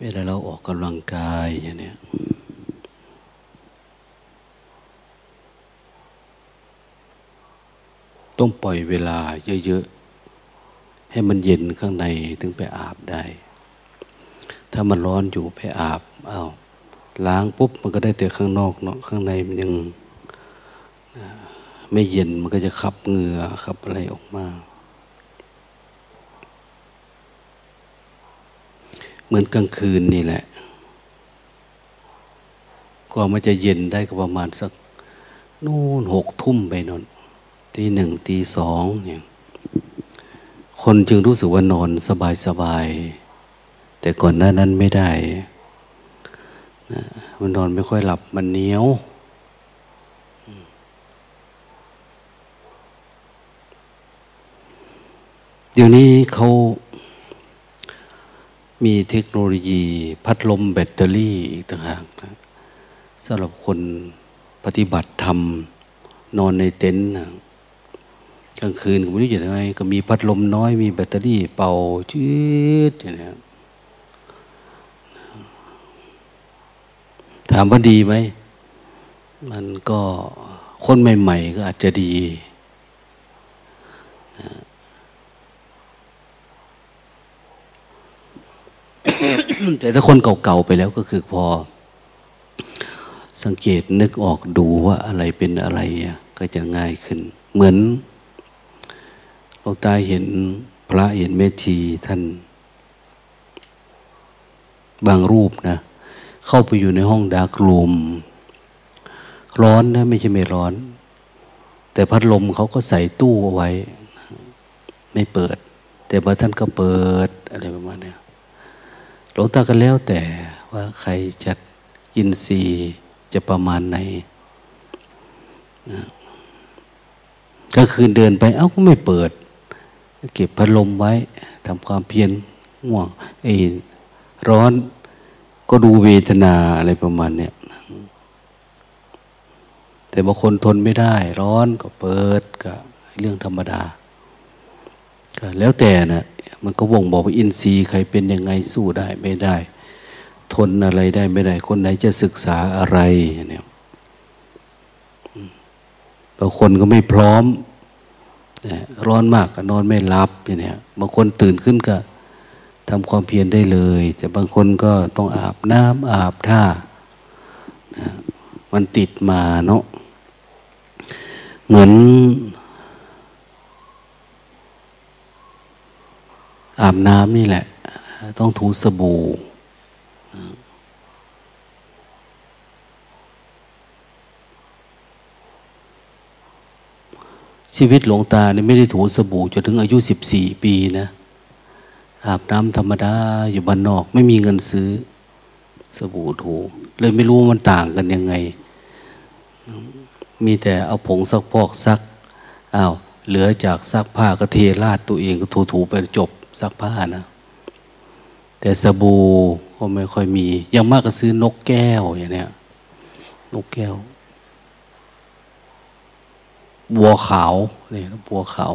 เวลาเราออกกำลังกายอย่างนี้ต้องปล่อยเวลาเยอะๆ ให้มันเย็นข้างในถึงไปอาบได้ ถ้ามันร้อนอยู่ไปอาบอา้าวล้างปุ๊บมันก็ได้แต่ข้างนอกเนาะข้างในมันยังไม่เย็นมันก็จะขับเหงื่อขับอะไรออกมา เหมือนกลางคืนนี่แหละกว่ามันจะเย็นได้ก็ประมาณสักนู่นหกทุ่มไปนอนตีหนึ่งตีสองเนี่ยคนจึงรู้สึกว่านอนสบายสบายแต่ก่อนหน้านั้นไม่ได้นะมันนอนไม่ค่อยหลับมันเหนียว เดี๋ยวนี้เขา มีเทคโนโลยีพัดลมแบตเตอรี่อีกต่างหากนะสำหรับคนปฏิบัติธรรมนอนในเต็นท์กลางคืนก็ไม่รู้จะยังไงก็มีพัดลมน้อยมีแบตเตอรี่เป่าชืดอย่างนี้ถามว่าดีไหม มันก็คนใหม่ ๆ ก็อาจจะดี แต่ถ้าคนเก่าๆไปแล้วก็คือพอ สังเกตนึกออกดูว่าอะไรเป็นอะไรก็จะง่ายขึ้น เหมือนหลวงตาเห็นพระเห็นเมธีท่าน บางรูปนะ เข้าไปอยู่ในห้องดาร์กรูมร้อนนะไม่ใช่ไม่ร้อน แต่พัดลมเขาก็ใส่ตู้เอาไว้ ไม่เปิด แต่บางท่านก็เปิดอะไรประมาณนี้ ลวงตาก็แล้วแต่ว่าใครจะยินซีจะประมาณไหนนะก็คือเดินไปเอ้าก็ไม่เปิด เก็บพัดลมไว้ทำความเพียรง่วงไอ้ร้อนก็ดูเวทนาอะไรประมาณเนี้ยแต่บางคนทนไม่ได้ ร้อนก็เปิดก็เรื่องธรรมดาก็แล้วแต่นะ มันก็บ่งบอกว่าอินทรีย์ใครเป็นยังไงสู้ได้ไม่ได้ ทนอะไรได้ไม่ได้ คนไหนจะศึกษาอะไรเนี่ยบางคนก็ไม่พร้อมร้อนมากก็นอนไม่หลับอย่างเนี้ยบางคนตื่นขึ้นก็ทำความเพียรได้เลย แต่บางคนก็ต้องอาบน้ำอาบท่านะมันติดมาเนาะเหมือน อาบน้ำนี่แหละ ต้องถูสบู่ชีวิตหลวงตาเนี่ยไม่ได้ถูสบู่จนถึงอายุสิบสี่ปีนะอาบน้ำธรรมดาอยู่บ้านนอก ไม่มีเงินซื้อ สบู่ถูเลยไม่รู้มันต่างกันยังไง มีแต่เอาผงซักพอกซักอ้าวเหลือจากซักผ้าก็เทราดตัวเองก็ถูๆไปจบ ซักผ้านะ แต่สบู่ก็ไม่ค่อยมียังมากก็ซื้อนกแก้วอย่างเนี้ยนกแก้ว บัวขาวนี่บัวขาว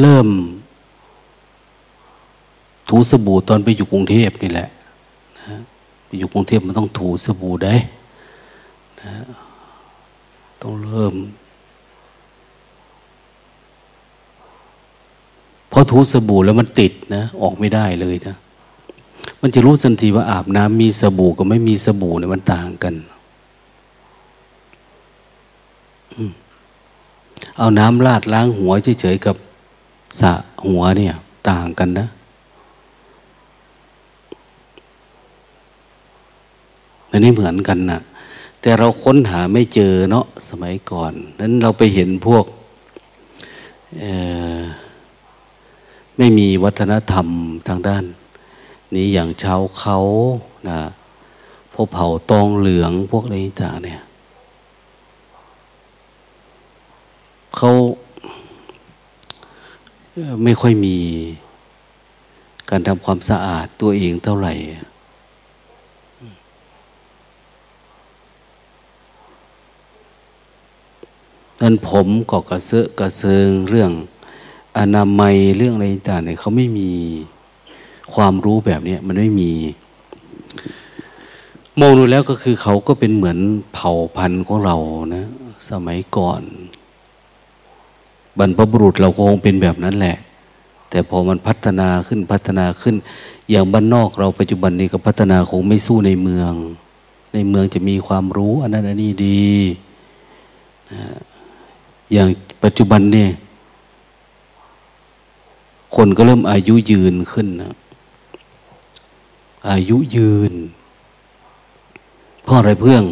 เริ่ม ถูสบู่ตอนไปอยู่กรุงเทพนี่แหละนะไปอยู่กรุงเทพมันต้องถูสบู่ได้นะต้องเริ่ม พอถูสบู่แล้วมันติดนะ ออกไม่ได้เลยนะ มันจะรู้ทันทีว่าอาบน้ำมีสบู่กับไม่มีสบู่เนี่ยมันต่างกันเอาน้ำลาดล้างหัวเฉยๆกับสะหัวเนี่ย ต่างกันนะอันนี้เหมือนกันนะแต่เราค้นหาไม่เจอเนาะสมัยก่อน นั้นเราไปเห็นพวก ไม่มีวัฒนธรรมทางด้าน นี้อย่างชาวเขานะพวกเผ่าตองเหลืองพวกอะไรต่างเนี่ยเขาไม่ค่อยมีการทำความสะอาดตัวเองเท่าไหร่ นั้นผมก็กระเซาะกระเซิงเรื่อง อนามัยเรื่องอะไรต่างเนี่ยเขาไม่มีความรู้แบบนี้มันไม่มีมองดูแล้วก็คือเขาก็เป็นเหมือนเผ่าพันธุ์ของเรานะ สมัยก่อน บรรพบุรุษเราคงเป็นแบบนั้นแหละ แต่พอมันพัฒนาขึ้นพัฒนาขึ้น อย่างบ้านนอกเราปัจจุบันนี้ก็พัฒนาคงไม่สู้ในเมือง ในเมืองจะมีความรู้อันนั้นอันนี้ดี อย่างปัจจุบันเนี่ย คนก็เริ่มอายุยืนขึ้นนะอายุยืน เพราะอะไรเพื่อง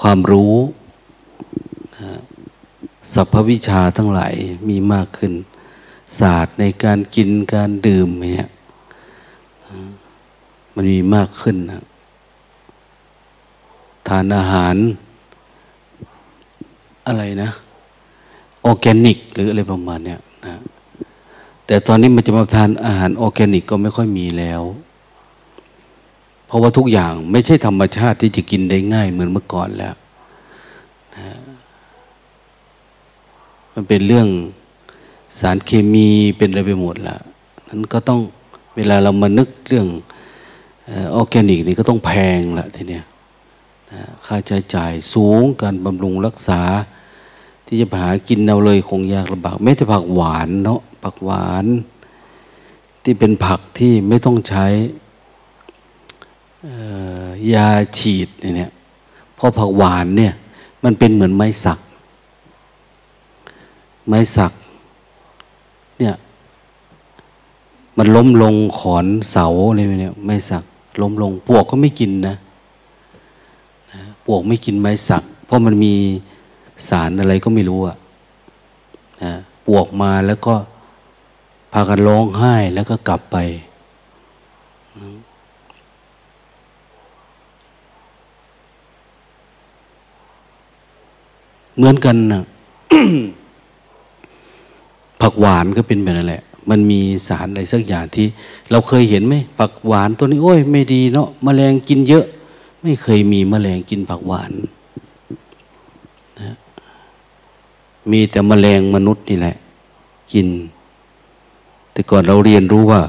ความรู้สัพพวิชาทั้งหลายมีมากขึ้น ศาสตร์ในการกินการดื่มเนี่ยมันมีมากขึ้นนะทานอาหาร อะไรนะ ออร์แกนิก หรืออะไรประมาณเนี้ยนะ แต่ตอนนี้มันจะมาทานอาหารออร์แกนิกก็ไม่ค่อยมีแล้ว เพราะว่าทุกอย่างไม่ใช่ธรรมชาติที่จะกินได้ง่ายเหมือนเมื่อก่อนแล้วนะมันเป็นเรื่องสารเคมีเป็นอะไรไปหมดละนั้นก็ต้องเวลาเรามานึกเรื่องออร์แกนิกนี่ก็ต้องแพงละทีเนี้ยค่าใช้จ่ายสูงการบำรุงรักษา ที่จะหากินเอาเลยคงยากลำบากแม้แต่ผักหวานเนาะ ผักหวาน ที่เป็นผักที่ไม่ต้องใช้ยาฉีดเนี่ยเพราะผักหวานเนี่ยมันเป็นเหมือนไม้สัก ไม้สักเนี่ยมันล้มลงขอนเสาอะไรเนี่ยไม้สัก ล้มลงปวกก็ไม่กินนะปวกไม่กินไม้สัก เพราะมันมีสารอะไรก็ไม่รู้อะนะปวกมาแล้วก็ พากันร้องไห้แล้วก็กลับไป เหมือนกันนะผักหวานก็เป็นแบบนั้นแหละ มันมีสารอะไรสักอย่างที่ เราเคยเห็นไหมผักหวานตัวนี้ โอ้ย ไม่ดีเนาะมแมลงกินเยอะ ไม่เคยมีมแมลงกินผักหวานมีแต่มแมลงมนุษย์นี่แหละ กิน แต่ก่อนเราเรียนรู้ว่า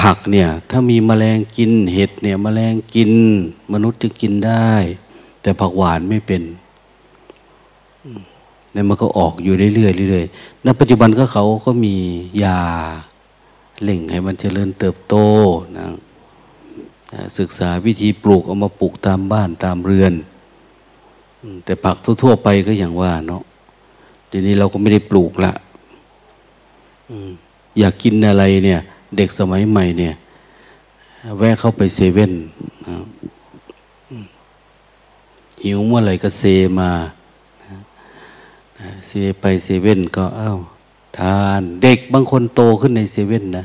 ผักเนี่ย ถ้ามีมแมลงกินเห็ดเนี่ยมแมลงกิน มนุษย์จะกินได้ แต่ผักหวานไม่เป็นแล้วมันก็ออกอยู่เรื่อยๆเรื่อยๆณปัจจุบันก็เขาก็มียาเล่งให้มันเจริญเติบโตนะศึกษาวิธีปลูกเอามาปลูกตามบ้านตามเรือน แต่ผักทั่ว ๆ ไปก็อย่างว่าเนาะดี๋ยวนี้เราก็ไม่ได้ปลูกละ อยากกินอะไรเนี่ย เด็กสมัยใหม่เนี่ย แวะเข้าไปเซเว่นหิวเมื่อไหร่ก็เซมาเซไปเซเว่นก็อ้าวทานเด็กบางคนโตขึ้นในเซเว่นนะ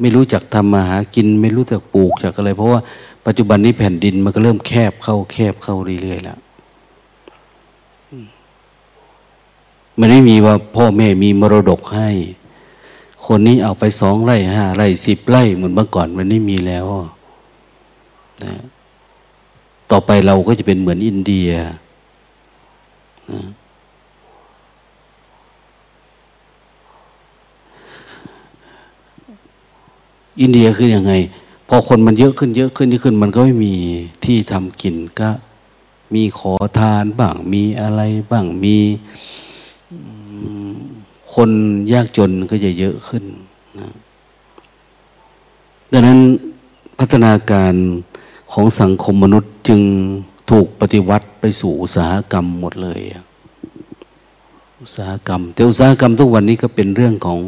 ไม่รู้จักทำมาหากิน ไม่รู้จักปลูกจากอะไร เพราะว่าปัจจุบันนี้แผ่นดินมันก็เริ่มแคบเข้าแคบเข้าเรื่อยๆแล้วมันไม่มีว่าพ่อแม่มีมรดกให้ คนนี้เอาไปสองไร่ห้าไร่สิบไร่เหมือนเมื่อก่อนมันไม่มีแล้วนะต่อไปเราก็จะเป็นเหมือนอินเดียนะอินเดียคืออยังไง พอคนมันเยอะขึ้นเยอะขึ้นเยอะขึ้น มันก็ไม่มีที่ทำกินก็มีขอทานบ้าง มีอะไรบ้างมี คนยากจนก็จะเยอะขึ้นนะดังนั้นพัฒนาการของสังคมมนุษย์จึงถูกปฏิวัติไปสู่อุตสาหกรรมหมดเลย อุตสาหกรรม แต่อุตสาหกรรมทุกวันนี้ก็เป็นเรื่องของ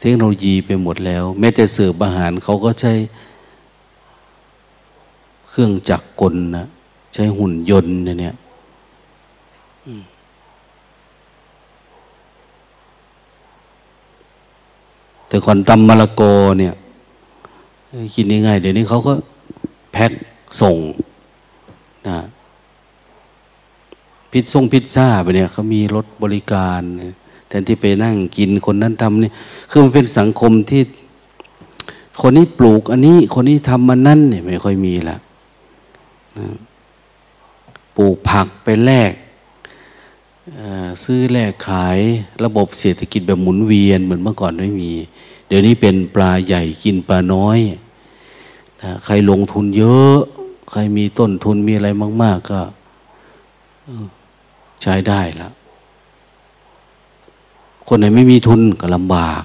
เทคโนโลยีไปหมดแล้ว แม้แต่เสิร์ฟอาหารเขาก็ใช้เครื่องจักรกลนะใช้หุ่นยนต์เนี่ย แต่ก่อนตำมะละกอเนี่ยกินง่ายเดี๋ยวนี้เขาก็แพ็คส่งนะพิซซ่งพิซซ่าไปเนี่ยเขามีรถบริการแทนที่ไปนั่งกินคนนั้นทำนี่คือมันเป็นสังคมที่ คนนี้ปลูกอันนี้ คนนี้ทำมันนั่นเนี่ยไม่ค่อยมีละนะปลูกผักไปแลก ซื้อแลกขายระบบเศรษฐกิจแบบหมุนเวียนเหมือนเมื่อก่อนไม่มี เดี๋ยวนี้เป็นปลาใหญ่กินปลาน้อยนะใครลงทุนเยอะ ใครมีต้นทุนมีอะไรมาก ๆ ก็ใช้ได้แล้วคนไหนไม่มีทุนก็ลำบาก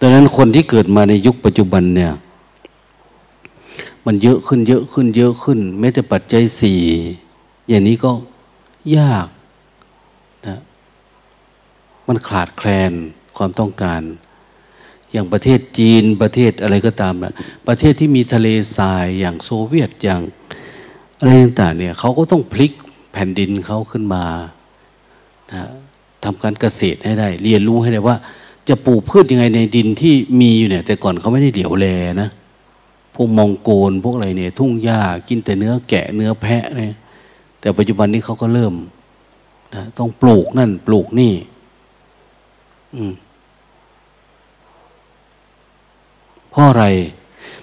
ดังนั้นคนที่เกิดมาในยุคปัจจุบันเนี่ย มันเยอะขึ้นเยอะขึ้นเยอะขึ้นแม้แต่ปัจจัยสี่อย่างนี้ก็ ยากนะมันขาดแคลนความต้องการ อย่างประเทศจีนประเทศอะไรก็ตามนะประเทศที่มีทะเลทรายอย่างโซเวียตอย่างอะไรต่างๆเนี่ยเขาก็ต้องพลิกแผ่นดินเขาขึ้นมานะทำการเกษตรให้ได้ เรียนรู้ให้ได้ว่า จะปลูกพืชยังไงในดินที่มีอยู่เนี่ย แต่ก่อนเขาไม่ได้เดี่ยวแลนะพวกมองโกนพวกอะไรเนี่ย ทุ่งหญ้ากินแต่เนื้อแกะเนื้อแพะเนี่ย แต่ปัจจุบันนี้เขาก็เริ่มนะต้องปลูกนั่น ปลูกนี่ อืมเพราะอะไร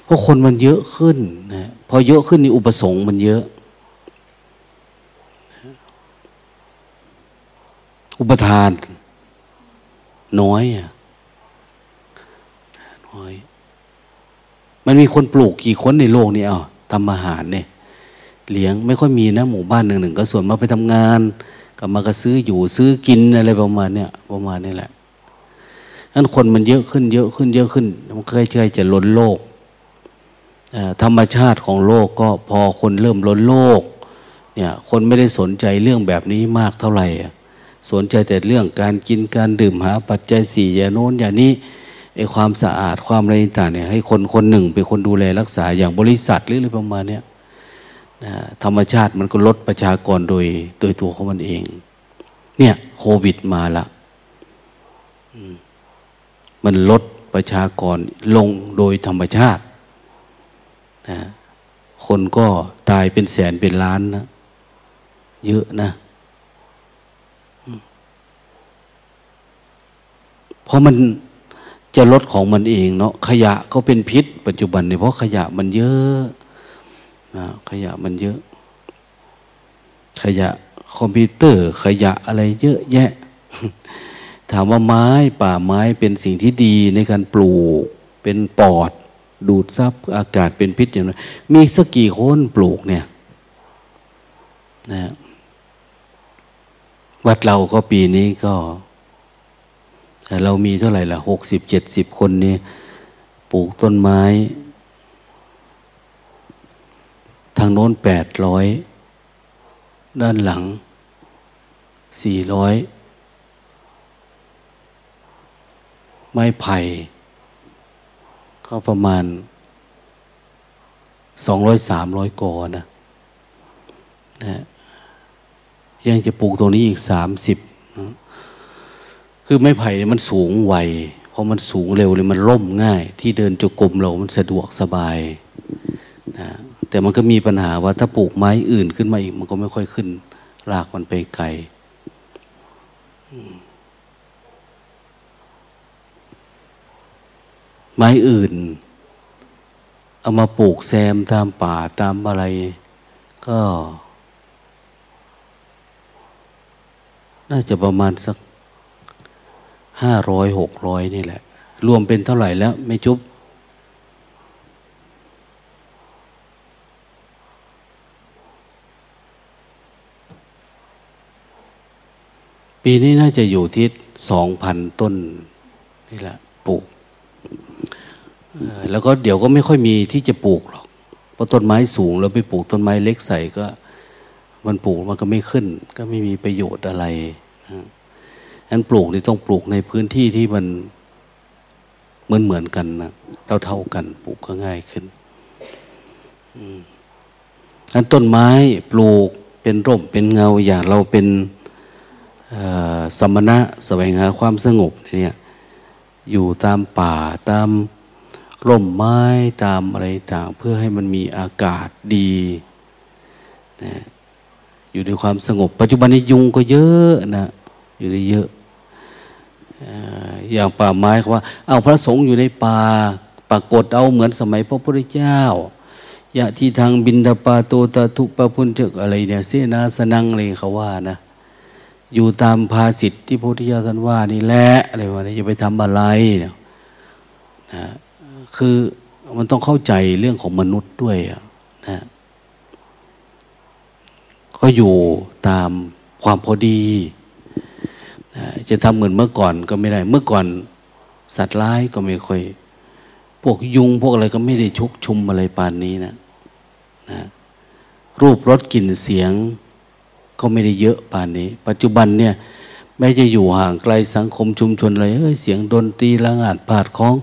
เพราะคนมันเยอะขึ้นนะพอเยอะขึ้นนี่อุปสงค์มันเยอะ อุปทาน น้อยอะน้อย มันมีคนปลูกกี่คนในโลกนี้อะทำอาหารเนี่ย เลี้ยงไม่ค่อยมีนะหมู่บ้านหนึ่งหนึ่งก็ส่วนมาไปทำงานกลับมาก็ซื้ออยู่ซื้อกินอะไรประมาณเนี้ยประมาณนี้แหละนั้นคนมันเยอะขึ้นเยอะขึ้นเยอะขึ้นมันใกล้ๆจะล้นโลกธรรมชาติของโลกก็พอคนเริ่มล้นโลกเนี่ยคนไม่ได้สนใจเรื่องแบบนี้มากเท่าไหร่สนใจแต่เรื่องการกินการดื่มหา ปัจจัยสี่อย่างโน้นอย่างนี้ไอ้ความสะอาดความอะไรต่างเนี่ยให้คนคนหนึ่งเป็นคนดูแลรักษาอย่างบริษัทหรืออะไรประมาณเนี้ย นะธรรมชาติมันก็ลดประชากรโดยโดยตัวของมันเอง เนี่ยโควิดมาละมันลดประชากรลงโดยธรรมชาตินะคนก็ตายเป็นแสนเป็นล้านนะเยอะนะเพราะมันจะลดของมันเองเนาะขยะก็เป็นพิษ ปัจจุบันเนี่ยเพราะขยะมันเยอะนะ ขยะมันเยอะ ขยะคอมพิวเตอร์ขยะอะไรเยอะแยะ ถามว่าไม้ป่าไม้เป็นสิ่งที่ดีในการปลูก เป็นปอด ดูดซับอากาศเป็นพิษอย่างไรมีสักกี่คนปลูกเนี่ยนะวัดเราก็ปีนี้ก็ เรามีเท่าไหร่ละหกสิบเจ็ดสิบคนนี่ปลูกต้นไม้ ทางโน้นแปดร้อยด้านหลังสี่ร้อยไม้ไผ่ก็ประมาณสองร้อยสามร้อยกอนะนะยังจะปลูกตรงนี้อีกสามสิบคือไม้ไผ่มันสูงไวเพอมันสูงเร็วเลยมันร่มง่าย ที่เดินจุกลมเรามันสะดวกสบายนะ แต่มันก็มีปัญหาว่าถ้าปลูกไม้อื่นขึ้นมาอีก มันก็ไม่ค่อยขึ้น รากมันไปไกลไม้อื่น เอามาปลูกแซมตามป่าตามอะไร ก็ น่าจะประมาณสักห้าร้อยหกร้อยนี่แหละ รวมเป็นเท่าไหร่แล้ว ไม่จุบ ปีนี้น่าจะอยู่ที่สองพันต้นนี่แหละปลูก แล้วก็เดี๋ยวก็ไม่ค่อยมีที่จะปลูกหรอก เพราะต้นไม้สูงแล้วไปปลูกต้นไม้เล็กใส่ก็ มันปลูกมันก็ไม่ขึ้น ก็ไม่มีประโยชน์อะไรนั้นปลูกนี่ต้องปลูกในพื้นที่ที่มันเหมือนเหมือนกันนะเท่าเท่ากัน ปลูกก็ง่ายขึ้นอันต้นไม้ปลูกเป็นร่มเป็นเงาอย่างเราเป็น สมณะแสวงหาความสงบเนี่ยอยู่ตามป่าตามร่มไม้ตามอะไรต่างเพื่อให้มันมีอากาศดีนะอยู่ในความสงบ ปัจจุบันนี้ยุงก็เยอะนะอยู่ได้เยอะอย่างป่าไม้เขาว่า เอาพระสงฆ์อยู่ในป่าปรากฏเอาเหมือนสมัยพระพุทธเจ้ายะที่ทางบินดาปาโตตาทุปะพุนเจกอะไรเนี่ยเสนาสนังอะไรเขาว่านะ อยู่ตามภาสิทธิที่พระพุทธเจ้าท่านว่านี่แหละอะไรวะนี่จะไปทำอะไรเนี่ยนะคือมันต้องเข้าใจเรื่องของมนุษย์ด้วยนะก็อยู่ตามความพอดีนะจะทำเหมือนเมื่อก่อนก็ไม่ได้ เมื่อก่อนสัตว์ร้ายก็ไม่ค่อย พวกยุงพวกอะไรก็ไม่ได้ชุกชุมอะไรปานนี้นะนะรูปรสกลิ่นเสียง ก็ไม่ได้เยอะป่านนี้ ปัจจุบันเนี่ยไม่จะอยู่ห่างไกลสังคมชุมชนอะไรเอ้ยเสียงดนตรีละงาดผาดของ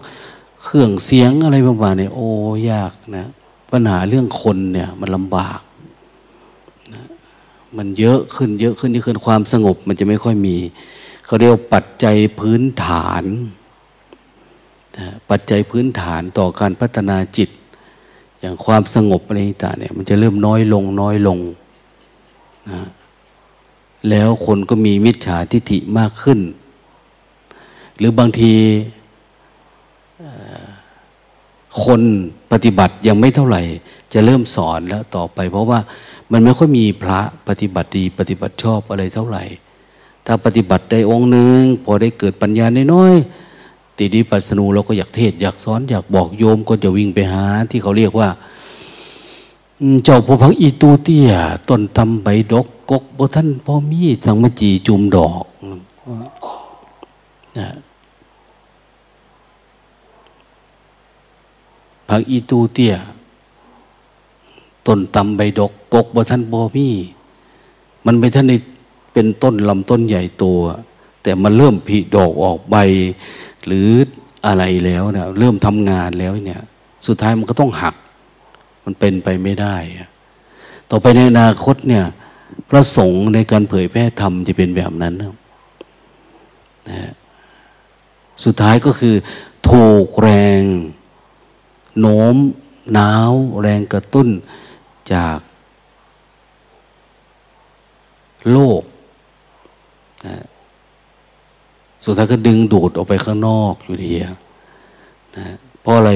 เครื่องเสียงอะไรประมาณนี้โอ้ยากนะ ปัญหาเรื่องคนเนี่ยมันลำบากนะมันเยอะขึ้นเยอะขึ้นนี่คือความสงบ มันจะไม่ค่อยมีเขาเรียกปัจจัยพื้นฐานนะปัจจัยพื้นฐานต่อการพัฒนาจิต อย่างความสงบอะไรต่างเนี่ยมันจะเริ่มน้อยลงน้อยลงนะ แล้วคนก็มีมิจฉาทิฐิมากขึ้น หรือบางทีคนปฏิบัติยังไม่เท่าไหร่ จะเริ่มสอนแล้วต่อไป เพราะว่ามันไม่ค่อยมีพระปฏิบัติดี ปฏิบัติชอบอะไรเท่าไหร่ ถ้าปฏิบัติได้องค์หนึ่งพอได้เกิดปัญญาน้อยๆติดีปัสนูเราก็อยากเทศ อยากสอน อยากบอกโยมก็จะวิ่งไปหา ที่เขาเรียกว่า เจ้าพระพักอีตูเตียต้นตำใบดก กกบ่ท่านพ่อมีสังมจีจุมดอกนะผักอีตูเตี้ยต้นตำใบดก กกบ่ท่านบ่มีมันไม่ท่านในเป็นต้นลำต้นใหญ่ตัว แต่มันเริ่มผลิดอกออกใบ หรืออะไรแล้วนะเริ่มทำงานแล้วเนี่ย สุดท้ายมันก็ต้องหัก มันเป็นไปไม่ได้ ต่อไปในอนาคตเนี่ย พระสงฆ์ในการเผยแพร่ธรรมจะเป็นแบบนั้นนะสุดท้ายก็คือ ถูกแรงโน้มน้าวแรงกระตุ้นจากโลกนะสุดท้ายก็ดึงดูดออกไปข้างนอกอยู่ดีนะเพราะอะไร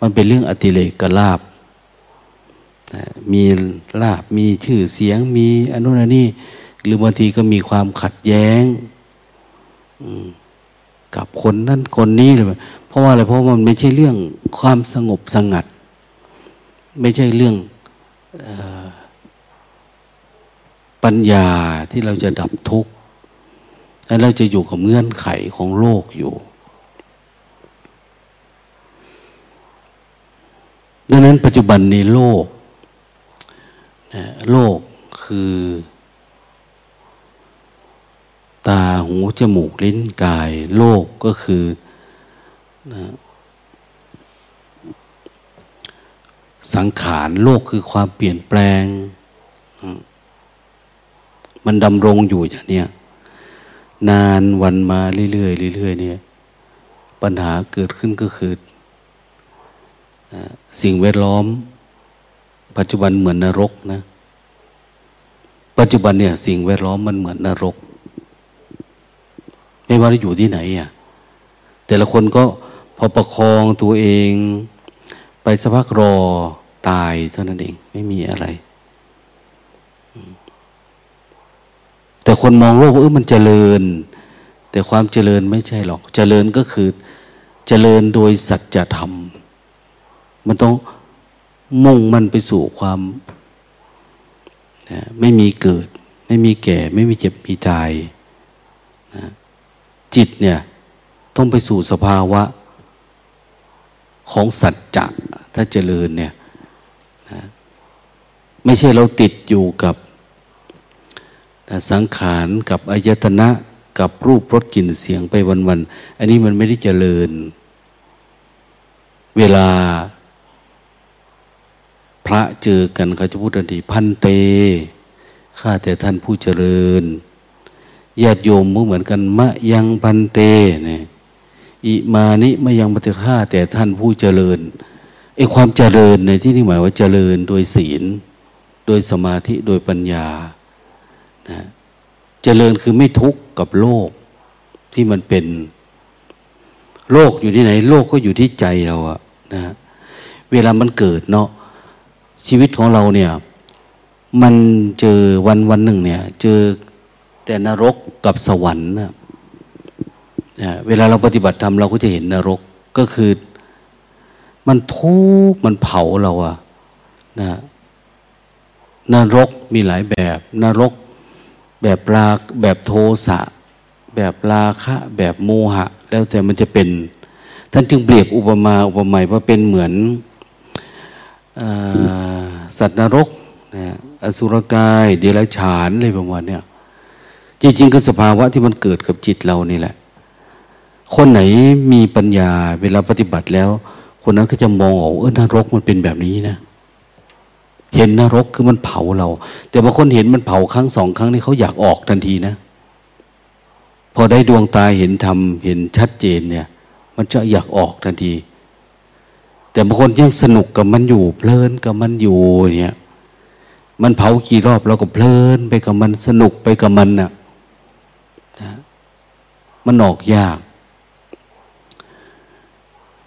มันเป็นเรื่องอติเลกกลาบ มีลาบมีชื่อเสียงมีอนุนันนี่หรือบางทีก็มีความขัดแย้งกับคนนั้นคนนี้เลยเพราะว่าอะไรเพราะมันไม่ใช่เรื่องความสงบสงัด ไม่ใช่เรื่องอปัญญาที่เราจะดับทุกข์และเราจะอยู่กับเงื่อนไขของโลกอยู่ดังนั้นปัจจุบันในโลก โลกคือ ตาหูจมูกลิ้นกาย โลกก็คือสังขารโลกคือความเปลี่ยนแปลง มันดำรงอยู่อย่างนี้นานวันมาเรื่อยๆเรื่อยๆเนี่ย ปัญหาเกิดขึ้นก็คือ สิ่งแวดล้อม ปัจจุบันเหมือนนรกนะ ปัจจุบันเนี่ยสิ่งแวดล้อมมันเหมือนนรก ไม่ว่าจะอยู่ที่ไหนอะแต่ละคนก็พอประคองตัวเอง ไปสักพักรอตายเท่านั้นเอง ไม่มีอะไร แต่คนมองโลกว่าเออมันเจริญ แต่ความเจริญไม่ใช่หรอก เจริญก็คือ เจริญโดยสัจธรรม มันต้อง มุ่งมันไปสู่ความไม่มีเกิด ไม่มีแก่ ไม่มีเจ็บมีตายจิตเนี่ยต้องไปสู่สภาวะของสัจจะถ้าเจริญเนี่ยนะไม่ใช่เราติดอยู่กับสังขารกับอายตนะกับรูปรสกลิ่นเสียงไปวันๆ อันนี้มันไม่ได้เจริญ เวลา พระเจอกันเขาจะพูดทันทีพันเตข้าแต่ท่านผู้เจริญญาติโยมเหมือนกัน มะยังพันเตเนี่ยอิมานิม่ยังปฏิฆาแต่ท่านผู้เจริญไอ้ความเจริญในที่นี้หมายว่าเจริญโดยศีล โดยสมาธิโดยปัญญานะเจริญคือไม่ทุกข์กับโลกที่มันเป็น โลกอยู่ที่ไหน โลกก็อยู่ที่ใจเราอะนะเวลามันเกิดเนาะ ชีวิตของเราเนี่ย มันเจอวันวันหนึ่งเนี่ย เจอแต่นรกกับสวรรค์นะเวลาเราปฏิบัติธรรมเราก็จะเห็นนรกก็คือ มันทุกข์มันเผาเราอะนะนรกมีหลายแบบ นรก แบบราแบบโทสะ แบบราคะ แบบโมหะ แล้วแต่มันจะเป็น ท่านจึงเปรียบอุปมาอุปไมยว่าเป็นเหมือนอ สัตว์นรกนะอสุรกาย เดรัจฉานอะไรประมาณเนี้จริงๆคือสภาวะที่มันเกิดกับจิตเรานี่แหละ คนไหนมีปัญญาเวลาปฏิบัติแล้ว คนนั้นก็จะมองออกเออนรกมันเป็นแบบนี้นะ เห็นนรกคือมันเผาเรา แต่บางคนเห็นมันเผาครั้งสองครั้งนี่เขาอยากออกทันทีนะ พอได้ดวงตาเห็นธรรมเห็นชัดเจนเนี่ย มันจะอยากออกทันที แต่บางคนยังสนุกกับมันอยู่เพลินกับมันอยู่เนี่ยมันเผากี่รอบเราก็เพลินไปกับมันสนุกไปกับมันนะ่ะมันออกยาก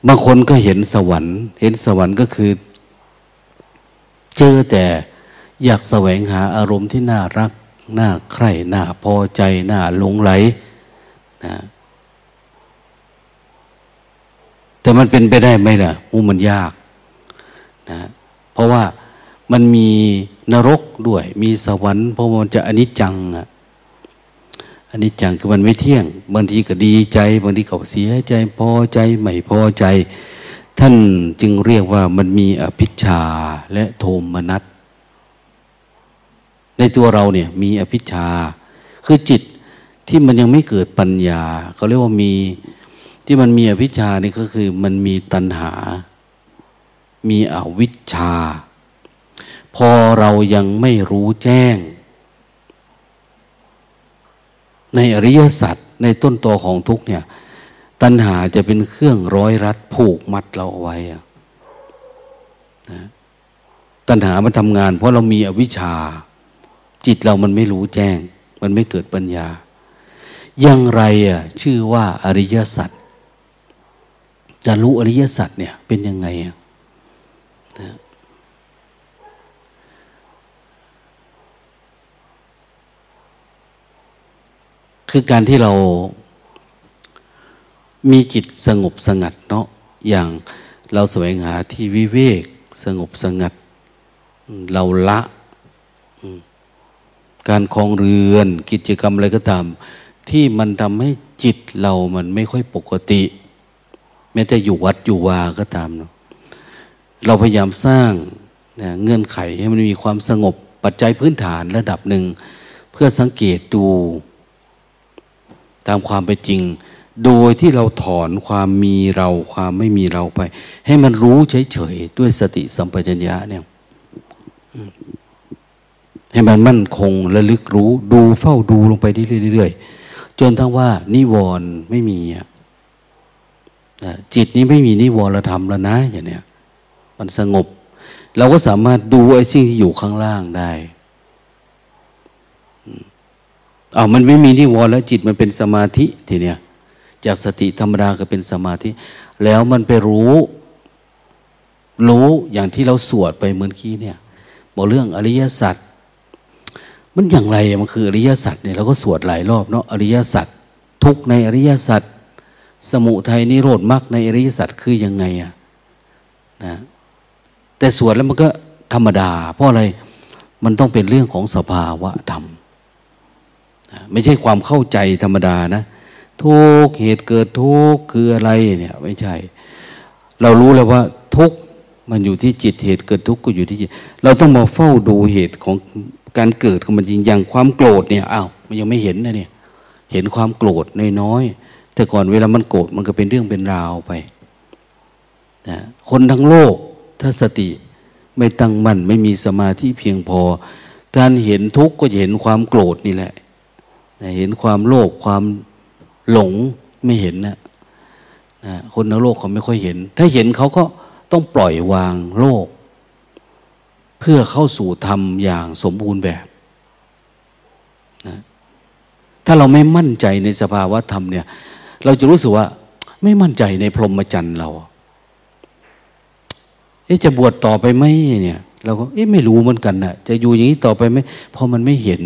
บางคนก็เห็นสวรรค์ เห็นสวรรค์ก็คือ เจอแต่อยากแสวงหาอารมณ์ที่น่ารัก น่าใคร่ น่าพอใจ น่าหลงไหลนะ แต่มันเป็นไปได้ไหมล่ะมูมันยากนะเพราะว่ามันมีนรกด้วย มีสวรรค์เพราะมันจะอนิจจังอะอนิจจังคือมันไม่เที่ยง บางทีก็ดีใจ บางทีก็เสียใจพอใจไม่พอใจ ท่านจึงเรียกว่ามันมีอภิชาและโทมนัสในตัวเราเนี่ยมีอภิชาคือจิตที่มันยังไม่เกิดปัญญาเขาเรียกว่ามี ที่มันมีอภิชานี่ก็คือมันมีตัณหา มีอวิชชา พอเรายังไม่รู้แจ้ง ในอริยสัจในต้นตอของทุกเนี่ย ตัณหาจะเป็นเครื่องร้อยรัดผูกมัดเราเอาไว้นะตัณหามันทำงาน เพราะเรามีอวิชชา จิตเรามันไม่รู้แจ้ง มันไม่เกิดปัญญาอย่างไรอะชื่อว่าอริยสัจ จะรู้อริยสัจเนี่ยเป็นยังไงอะคือการที่เรามีจิตสงบสงัดเนาะอย่างเราแสวงหาที่วิเวกสงบสงัด เราละการคลองเรือนกิจกรรมอะไรก็ตาม ที่มันทำให้จิตเรามันไม่ค่อยปกติ แม้แต่อยู่วัดอยู่วาก็ตามเนาะเราพยายามสร้างนะเงื่อนไขให้มันมีความสงบปัจจัยพื้นฐานระดับหนึ่ง เพื่อสังเกตดู ตามความเป็นจริง โดยที่เราถอนความมีเราความไม่มีเราไป ให้มันรู้เฉยๆด้วยสติสัมปชัญญะเนี่ยให้มันมั่นคงระลึกรู้ ดูเฝ้าดูลงไปเรื่อยๆจนทั้งว่า นิวรณ์ไม่มี จิตนี้ไม่มีนิวรธรรมแล้วนะ อย่างเนี้ยมันสงบ เราก็สามารถดูไอ้สิ่งที่อยู่ข้างล่างได้เอามันไม่มีนิวรณ์แล้วจิตมันเป็นสมาธิทีเนี้ยจากสติธรรมดาก็เป็นสมาธิ แล้วมันไปรู้ รู้อย่างที่เราสวดไปเมื่อกี้เนี่ยบอกเรื่องอริยสัจมันอย่างไรมันคืออริยสัจเนี่ยเราก็สวดหลายรอบเนาะอริยสัจทุกในอริยสัจ สมุทัยนิโรธมรรคในอริยสัจคือยังไงอะนะแต่สวดแล้วมันก็ธรรมดา เพราะอะไรมันต้องเป็นเรื่องของสภาวะธรรมไม่ใช่ความเข้าใจธรรมดานะ ทุกเหตุเกิดทุกคืออะไรเนี่ย ไม่ใช่ เรารู้แล้วว่า ทุกมันอยู่ที่จิตเหตุเกิดทุกข์ก็อยู่ที่จิต เราต้องมาเฝ้าดูเหตุของการเกิดของมันจริงอย่างความโกรธเนี่ยอ้าวมันยังไม่เห็นนะเนี่ย เห็นความโกรธน้อยๆ แต่ก่อนเวลามันโกรธมันก็เป็นเรื่องเป็นราวไปนะคนทั้งโลกถ้าสติไม่ตั้งมั่นไม่มีสมาธิเพียงพอ การเห็นทุกข์ก็จะเห็นความโกรธนี่แหละเห็นความโลภความหลงไม่เห็นนะนะคนในโลกเขาไม่ค่อยเห็น ถ้าเห็นเขาก็ต้องปล่อยวางโลก เพื่อเข้าสู่ธรรมอย่างสมบูรณ์แบบนะถ้าเราไม่มั่นใจในสภาวะธรรมเนี่ย เราจะรู้สึกว่า ไม่มั่นใจในพรหมจรรย์เราเอ๊ะจะบวชต่อไปไหมเนี่ย เราก็เอ๊ะไม่รู้เหมือนกันนะ่ะ จะอยู่อย่างนี้ต่อไปไหมพอมันไม่เห็น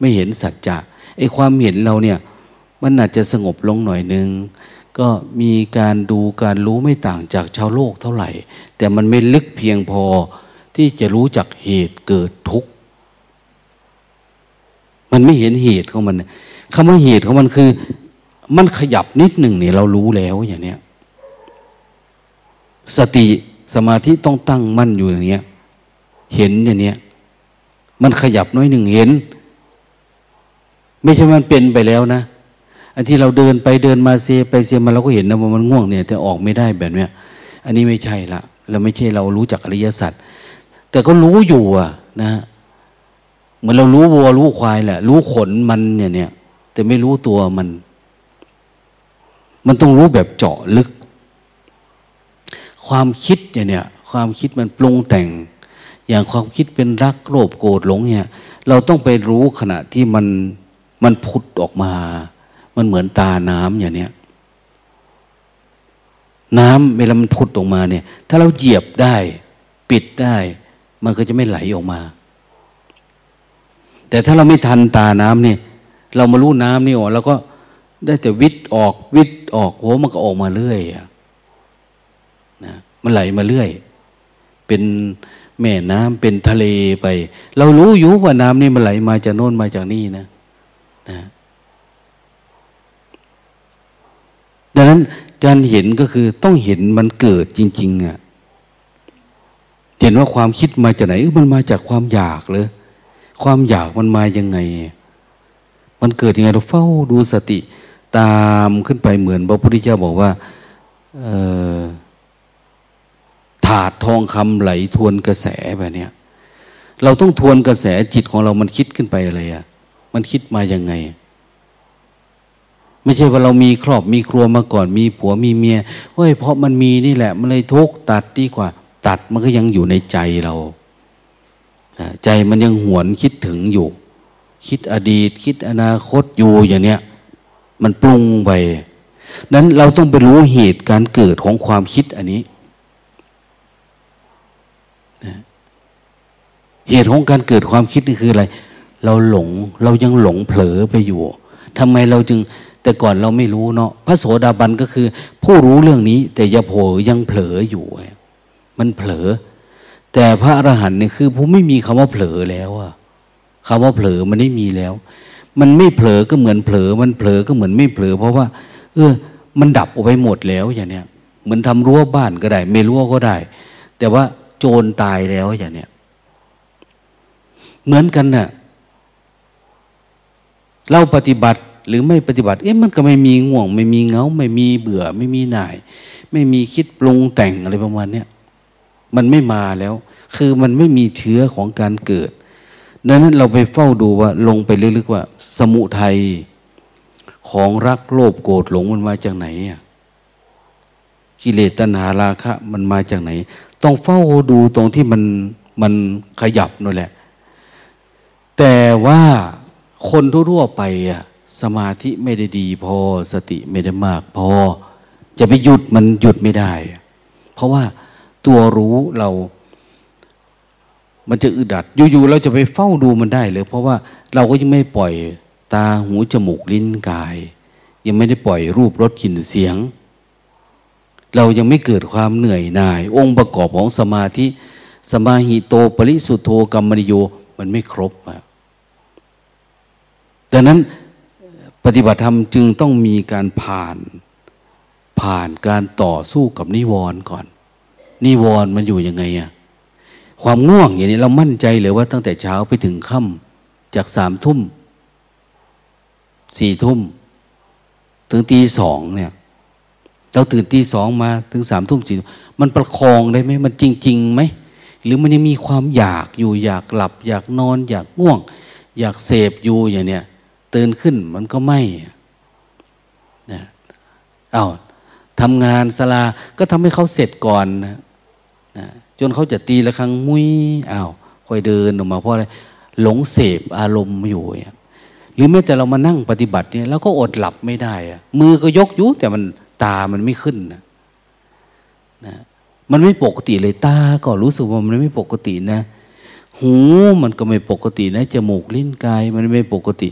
ไม่เห็นสัจจะไอ้ความเห็นเราเนี่ย มันอาจจะสงบลงหน่อยนึงก็มีการดูการรู้ไม่ต่างจากชาวโลกเท่าไหร่ แต่มันไม่ลึกเพียงพอที่จะรู้จักเหตุเกิดทุกข์มันไม่เห็นเหตุของมันคำว่าเหตุของมันคือ มันขยับนิดหนึ่งเนี่ยเรารู้แล้วอย่างเนี้ยสติสมาธิต้องตั้งมั่นอยู่อย่างเนี้ย เห็นอย่างเนี้ย มันขยับน้อยหนึ่งเห็น ไม่ใช่มันเป็นไปแล้วนะอันที่เราเดินไปเดินมาเซไปเซมาเราก็เห็นนะว่ามันง่วงเนี่ยแต่ออกไม่ได้แบบเนี้ย อันนี้ไม่ใช่ละเราไม่ใช่เรารู้จักอริยสัจแต่ก็รู้อยู่อะนะเหมือนเรารู้วัวรู้ควายแหละ รู้ขนมันเนี่ยเนี่ย แต่ไม่รู้ตัวมัน มันต้องรู้แบบเจาะลึก ความคิดเนี่ยความคิดมันปรุงแต่ง อย่างความคิดเป็นรักโลภโกรธหลงเนี่ย เราต้องไปรู้ขณะที่มันมันผุดออกมา มันเหมือนตาน้ำอย่างเนี้ยน้ำเวลามันพุดออกมาเนี่ย ถ้าเราเหยียบได้ ปิดได้ มันก็จะไม่ไหลออกมา แต่ถ้าเราไม่ทันตาน้ำเนี่ย เรามารู้น้ำนี่ออกแล้วก็ ได้แต่วิทย์ออกวิทย์ออกโหมันก็ออกมาเรื่อยนะมันไหลมาเรื่อย เป็นแม่น้ำเป็นทะเลไป เรารู้อยู่ว่าน้ำนี่มันไหลมาจากโน้นมาจากนี่นะนะดังนั้นการเห็นก็คือต้องเห็นมันเกิดจริง ๆอะเห็นว่าความคิดมาจากไหนมันมาจากความอยากเลยความอยากมันมายังไง มันเกิดยังไงเราเฝ้าดูสติ ตามขึ้นไปเหมือนพระพุทธเจ้าบอกว่าถาดทองคำไหลทวนกระแสแบบนี้เราต้องทวนกระแสจิตของเรามันคิดขึ้นไปอะไรอะ่ะ มันคิดมายังไง ไม่ใช่ว่าเรามีครอบมีครัวมาก่อน มีผัวมีเมียเฮ้ยเพราะมันมีนี่แหละ มันเลยทุกตัดดีกว่า ตัดมันก็ยังอยู่ในใจเราใจมันยังหวนคิดถึงอยู่ คิดอดีต คิดอนาคตอยู่อย่างเนี้ย มันปรุงไปนั้นเราต้องไปรู้เหตุการเกิดของความคิดอันนี้ เหตุของการเกิดความคิดนี่คืออะไร เราหลง เรายังหลงเผลอไปอยู่ทำไมเราจึง แต่ก่อนเราไม่รู้เนาะ พระโสดาบันก็คือ ผู้รู้เรื่องนี้ แต่ยาโผยังเผลออยู่ มันเผลอ แต่พระอรหันต์เนี่ยคือ ผู้ไม่มีคำว่าเผลอแล้วอะคำว่าเผลอมันไม่มีแล้ว มันไม่เผลอก็เหมือนเผลอ มันเผลอก็เหมือนไม่เผลอ เพราะว่า เออ มันดับออกไปหมดแล้วอย่างเนี้ยเหมือนทำรั้วบ้านก็ได้ ไม่รั้วก็ได้ แต่ว่าโจรตายแล้วอย่างเนี้ยเหมือนกันนะ่ะเราปฏิบัติหรือไม่ปฏิบัติ เอ๊ะมันก็ไม่มีง่วง ไม่มีเงา ไม่มีเบื่อ ไม่มีหน่าย ไม่มีคิดปรุงแต่งอะไรประมาณเนี้ยมันไม่มาแล้ว คือมันไม่มีเชื้อของการเกิด ดังนั้นเราไปเฝ้าดูว่าลงไปลึกๆว่า สมุทัยของรักโลภโกรธหลงมันมาจากไหนอะกิเลสตัณหาราคะ มันมาจากไหน ต้องเฝ้าดูตรงที่มันมันขยับนั่นแหละ แต่ว่าคนทั่วๆไปอะสมาธิไม่ได้ดีพอสติไม่ได้มาก พอจะไปหยุดมันหยุดไม่ได้ เพราะว่าตัวรู้เรา มันจะอึดอัด อยู่ๆเราจะไปเฝ้าดูมันได้เลยเพราะว่าเราก็ยังไม่ปล่อยตาหูจมูกลิ้นกาย ยังไม่ได้ปล่อยรูปรสกลิ่นเสียง เรายังไม่เกิดความเหนื่อยหน่าย องค์ประกอบของสมาธิสมาหิโตปริสุทโธกรรมนิโยมันไม่ครบอะดังนั้นปฏิบัติธรรมจึงต้องมีการผ่านผ่านการต่อสู้กับนิวรณ์ก่อน นิวรณ์มันอยู่ยังไงอะ ความง่วงอย่างนี้เรามั่นใจเลยว่าตั้งแต่เช้าไปถึงค่ำจากสามทุ่มสี่ทุ่มถึงตีสองเนี่ย เราตื่นตีสองมาถึงสามทุ่มสี่มันประคองได้ไหมมันจริงๆไหมหรือมันยังมีความอยากอยู่อยากหลับ อยากนอน อยากง่วง อยากเสพอยู่อย่างเนี้ยตื่นขึ้นมันก็ไม่นะเอา้าทำงานสลาก็ทำให้เขาเสร็จก่อนนะนะ จนเขาจะตีละครั้งมุ้ยอ้าวค่อยเดินออกมาเพราะอะไรหลงเสพอารมณ์อยู่หรือแม้แต่เรามานั่งปฏิบัติเนี่ยเราก็อดหลับไม่ได้อะมือก็ยกยู่แต่มันตามันไม่ขึ้นนะนะมันไม่ปกติเลยตาก็รู้สึกว่ามันไม่ปกตินะ หูมันก็ไม่ปกตินะจมูกลิ้นกายมันไม่ปกติ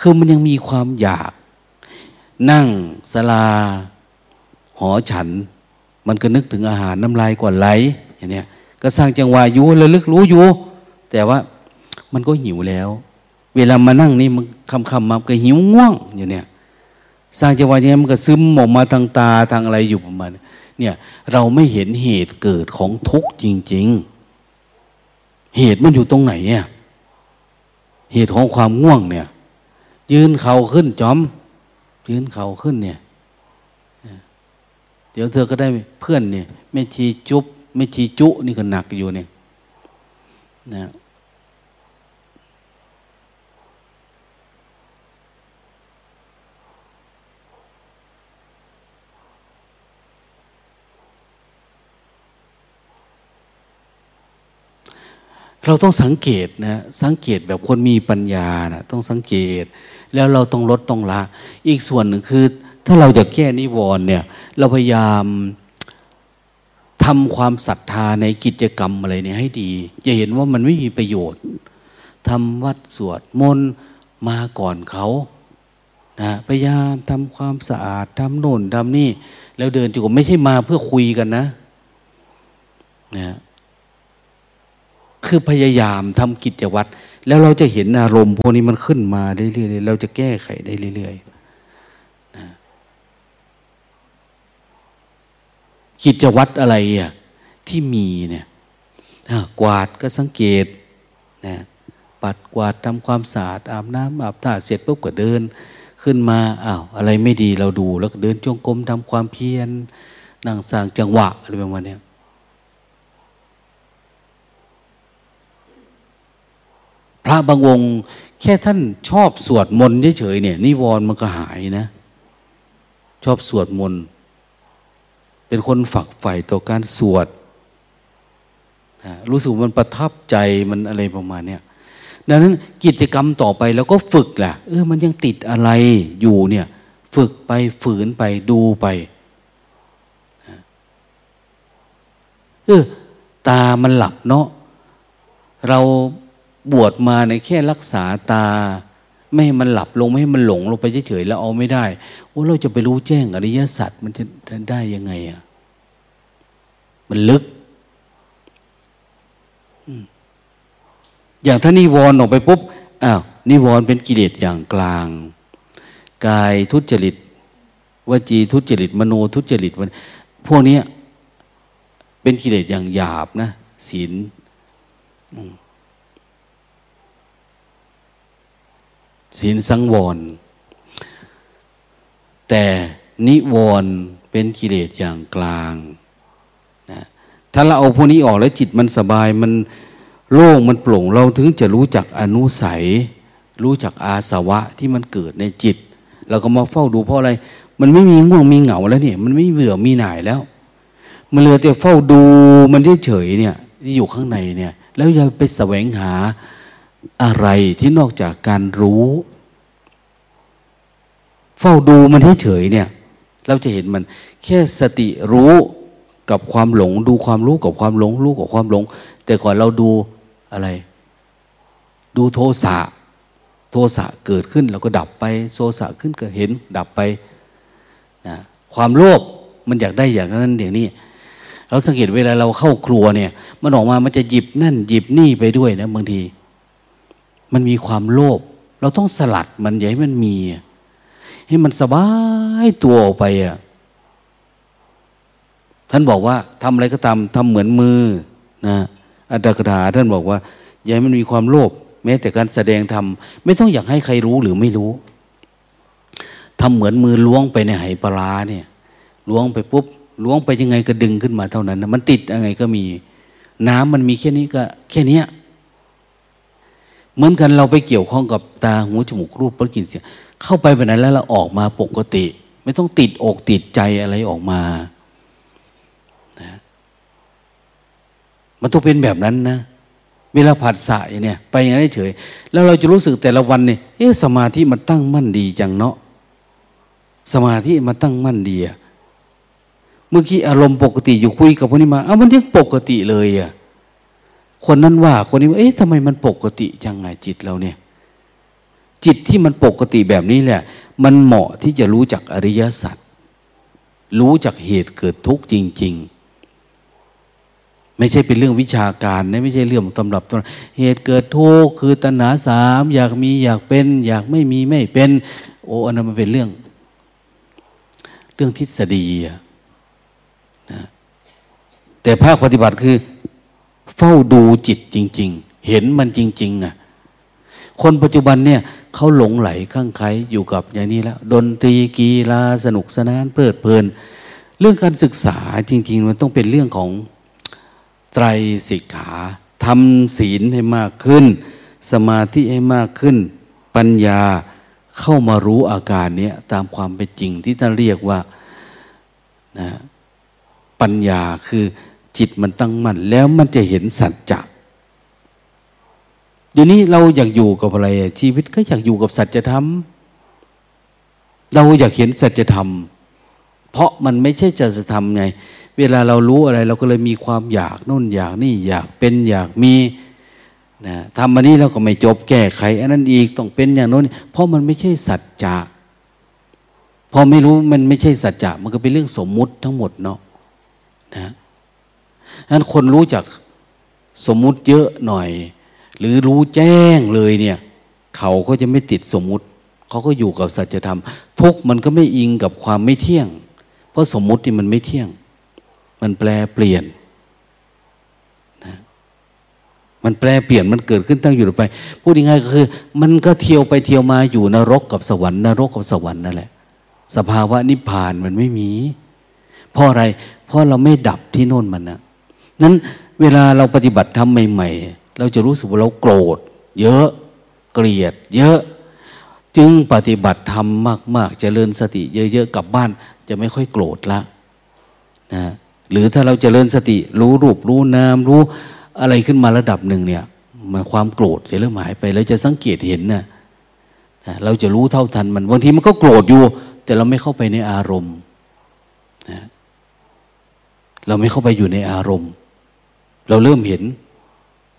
คือมันยังมีความอยาก นั่งสลา หอฉัน มันก็นึกถึงอาหารน้ำลายก่อนไหล อย่างเนี้ยก็สร้างจังหวะอยู่ระลึกรู้อยู่ แต่ว่ามันก็หิวแล้ว เวลามานั่งนี่มันคำคำมาก็หิวง่วงอย่างเนี้ยสร้างจังหวะอย่างนี้มันก็ซึมออกมาทางตาทางอะไรอยู่ประมาณเนี่ยเราไม่เห็นเหตุเกิดของทุกข์จริง ๆ เหตุมันอยู่ตรงไหนเนี่ยเหตุของความง่วงเนี่ย ยืนเข่าขึ้นจอม ยืนเข่าขึ้นเนี่ย เดี๋ยวเธอก็ได้เพื่อนเนี่ยแม่ชีจุ๊บ แม่ชีจุนี่ก็หนักอยู่เนี่ยนะเราต้องสังเกตนะสังเกตแบบคนมีปัญญานะต้องสังเกต แล้วเราต้องลดต้องละ อีกส่วนหนึ่งคือ ถ้าเราจะแก้นิวรณ์เนี่ย เราพยายาม ทำความศรัทธาในกิจกรรมอะไรเนี่ยให้ดี จะเห็นว่ามันไม่มีประโยชน์ทำวัดสวดมนต์มาก่อนเขานะพยายามทำความสะอาดทำโน่นทำนี่ แล้วเดินจุกไม่ใช่มาเพื่อคุยกันนะนะคือพยายามทำกิจวัตรแล้วเราจะเห็นอารมณ์พวกนี้มันขึ้นมาเรื่อยๆเราจะแก้ไขได้เรื่อยๆนะ กิจวัตรอะไรอะที่มีเนี่ยกวาดก็สังเกตนะปัดกวาดทำความสะอาดอาบน้ำอาบท่าเสร็จปุ๊บก็เดิน ขึ้นมาอ้าวอะไรไม่ดีเราดู แล้วก็เดินจงกรมทำความเพียรนั่งสร้างจังหวะอะไรประมาณนี้พระบางองค์แค่ท่านชอบสวดมนต์เฉยๆเนี่ยนิวรณ์มันก็หายนะ ชอบสวดมนต์ เป็นคนฝักใฝ่ต่อการสวดรู้สึกมันประทับใจมันอะไรประมาณเนี้ยดังนั้นกิจกรรมต่อไปแล้วก็ฝึกแหละเออมันยังติดอะไรอยู่เนี่ย ฝึกไปฝืนไปดูไปเออตามันหลับเนาะเราบวชมาในแค่รักษาตา ไม่ให้มันหลับลงไม่ให้มันหลงลงไปเฉยๆแล้วเอาไม่ได้ว่าเราจะไปรู้แจ้งอริยสัจมันจะได้ยังไงอะมันลึกอย่างถ้านิวรณ์ออกไปปุ๊บอ้าวนิวรณ์เป็นกิเลสอย่างกลาง กายทุจริตวจีทุจริต มโนทุจริตพวกนี้เป็นกิเลสอย่างหยาบนะศีล ศีลสังวร แต่นิวรณ์เป็นกิเลสอย่างกลางนะถ้าเราเอาพวกนี้ออกแล้วจิตมันสบายมันโล่งมันโปร่งเราถึงจะรู้จักอนุสัย รู้จักอาสวะที่มันเกิดในจิต เราก็มาเฝ้าดูเพราะอะไร มันไม่มีง่วงมีเหงาแล้วเนี่ยมันไม่เบื่อมีหน่ายแล้ว มันเหลือแต่เฝ้าดูมันเฉยเนี่ยที่อยู่ข้างในเนี่ย แล้วอย่าไปแสวงหา อะไรที่นอกจากการรู้ เฝ้าดูมันเฉยเนี่ย เราจะเห็นมัน แค่สติรู้กับความหลง ดูความรู้กับความหลง รู้กับความหลง แต่ก่อนเราดูอะไร ดูโทสะโทสะเกิดขึ้นเราก็ดับไปโทสะขึ้นก็เห็นดับไปนะความโลภมันอยากได้อย่างนั้นอย่างนี้เราสังเกตเวลาเราเข้าครัวเนี่ย มันออกมามันจะหยิบนั่นหยิบนี่ไปด้วยนะบางที มันมีความโลภเราต้องสลัดมันอย่าให้มันมี ให้มันสบายตัวออกไปอะท่านบอกว่าทำอะไรก็ตามทำเหมือนมือนะอัตถกถาท่านบอกว่า อย่าให้มันมีความโลภแม้แต่การแสดงทำไม่ต้องอยากให้ใครรู้หรือไม่รู้ทำเหมือนมือล้วงไปในไหปลาเนี่ยล้วงไปปุ๊บล้วงไปยังไงก็ดึงขึ้นมาเท่านั้นนะมันติดยังไงก็มี น้ำมันมีแค่นี้ก็ แค่นี้ เหมือนกันเราไปเกี่ยวข้องกับตาหูจมูกรูปรสกลิ่นเสียงเข้าไปแบบนั้นแล้วเราออกมาปกติ ไม่ต้องติดอกติดใจอะไรออกมานะมันต้องเป็นแบบนั้นนะเวลาผัดสายเนี่ย ไปอย่างนี้เฉย แล้วเราจะรู้สึกแต่ละวันเนี่ยเอ๊ะสมาธิมันตั้งมั่นดีจังเนาะสมาธิมันตั้งมั่นดีอะเมื่อกี้อารมณ์ปกติอยู่คุยกับคนนี้มาเอ้ามันยังปกติเลยอะ คนนั้นว่า คนนี้ว่าเอ๊ะทำไมมันปกติยังไงจิตเราเนี่ย จิตที่มันปกติแบบนี้แหละ มันเหมาะที่จะรู้จักอริยสัจรู้จักเหตุเกิดทุกข์จริง ๆ ไม่ใช่เป็นเรื่องวิชาการนะไม่ใช่เรื่องตำรับตำเหตุเกิดทุกข์คือตัณหาสามอยากมีอยากเป็น อยากไม่มีไม่เป็น โอ้อันนั้นมันเป็นเรื่อง เรื่องทฤษฎีนะแต่ภาคปฏิบัติคือ เฝ้าดูจิตจริง ๆ เห็นมันจริง ๆ อะ คนปัจจุบันเนี่ยเขาหลงไหลข้างใครอยู่กับอย่างนี้แล้วดนตรีกีฬาสนุกสนานเพลิดเพลิน เรื่องการศึกษาจริง ๆ มันต้องเป็นเรื่องของไตรสิกขาทำศีลให้มากขึ้น สมาธิให้มากขึ้น ปัญญาเข้ามารู้อาการนี้ตามความเป็นจริงที่ท่านเรียกว่านะปัญญาคือ จิตมันตั้งมั่นแล้วมันจะเห็นสัจจะเดี๋ยวนี้เราอยากอยู่กับอะไร ชีวิตก็อยากอยู่กับสัจธรรม เราอยากเห็นสัจธรรม เพราะมันไม่ใช่จะธรรมไง เวลาเรารู้อะไร เราก็เลยมีความอยากนู่นอยากนี่อยากเป็นอยากมีนะทำอันนี้เราก็ไม่จบแก้ไขอันนั้นอีกต้องเป็นอย่างโน้นเพราะมันไม่ใช่สัจจะพอไม่รู้มันไม่ใช่สัจจะมันก็เป็นเรื่องสมมุติทั้งหมดเนาะนะ นั้นคนรู้จักสมมุติเยอะหน่อย หรือรู้แจ้งเลยเนี่ย เขาก็จะไม่ติดสมมุติ เขาก็อยู่กับสัจธรรม ทุกมันก็ไม่อิงกับความไม่เที่ยง เพราะสมมุติที่มันไม่เที่ยง มันแปลเปลี่ยนนะมันแปลเปลี่ยนมันเกิดขึ้นตั้งอยู่ไป พูดยังไงก็คือ มันก็เที่ยวไปเที่ยวมาอยู่นรกกับสวรรค์นรกกับสวรรค์นั่นแหละสภาวะนิพพานมันไม่มี เพราะอะไร เพราะเราไม่ดับที่โน่นมันนะ นั้นเวลาเราปฏิบัติทำใหม่ๆ เราจะรู้สึกว่าเราโกรธ เยอะเกลียด เยอะ จึงปฏิบัติทำมากๆจเจริญสติเยอะๆกลับบ้านจะไม่ค่อยโกรธละนะหรือถ้าเราจเจริญสติรู้รูปรู้นามรู้อะไรขึ้นมาระดับหนึ่งเนี่ยมันความโกรธจะเริ่มหายไปแล้วจะสังเกตเห็นนะเราจะรู้เท่าทันมันบางทีมันก็โกรธอยู่ แต่เราไม่เข้าไปในอารมณ์นะเราไม่เข้าไปอยู่ในอารมณ์ เราเริ่มเห็น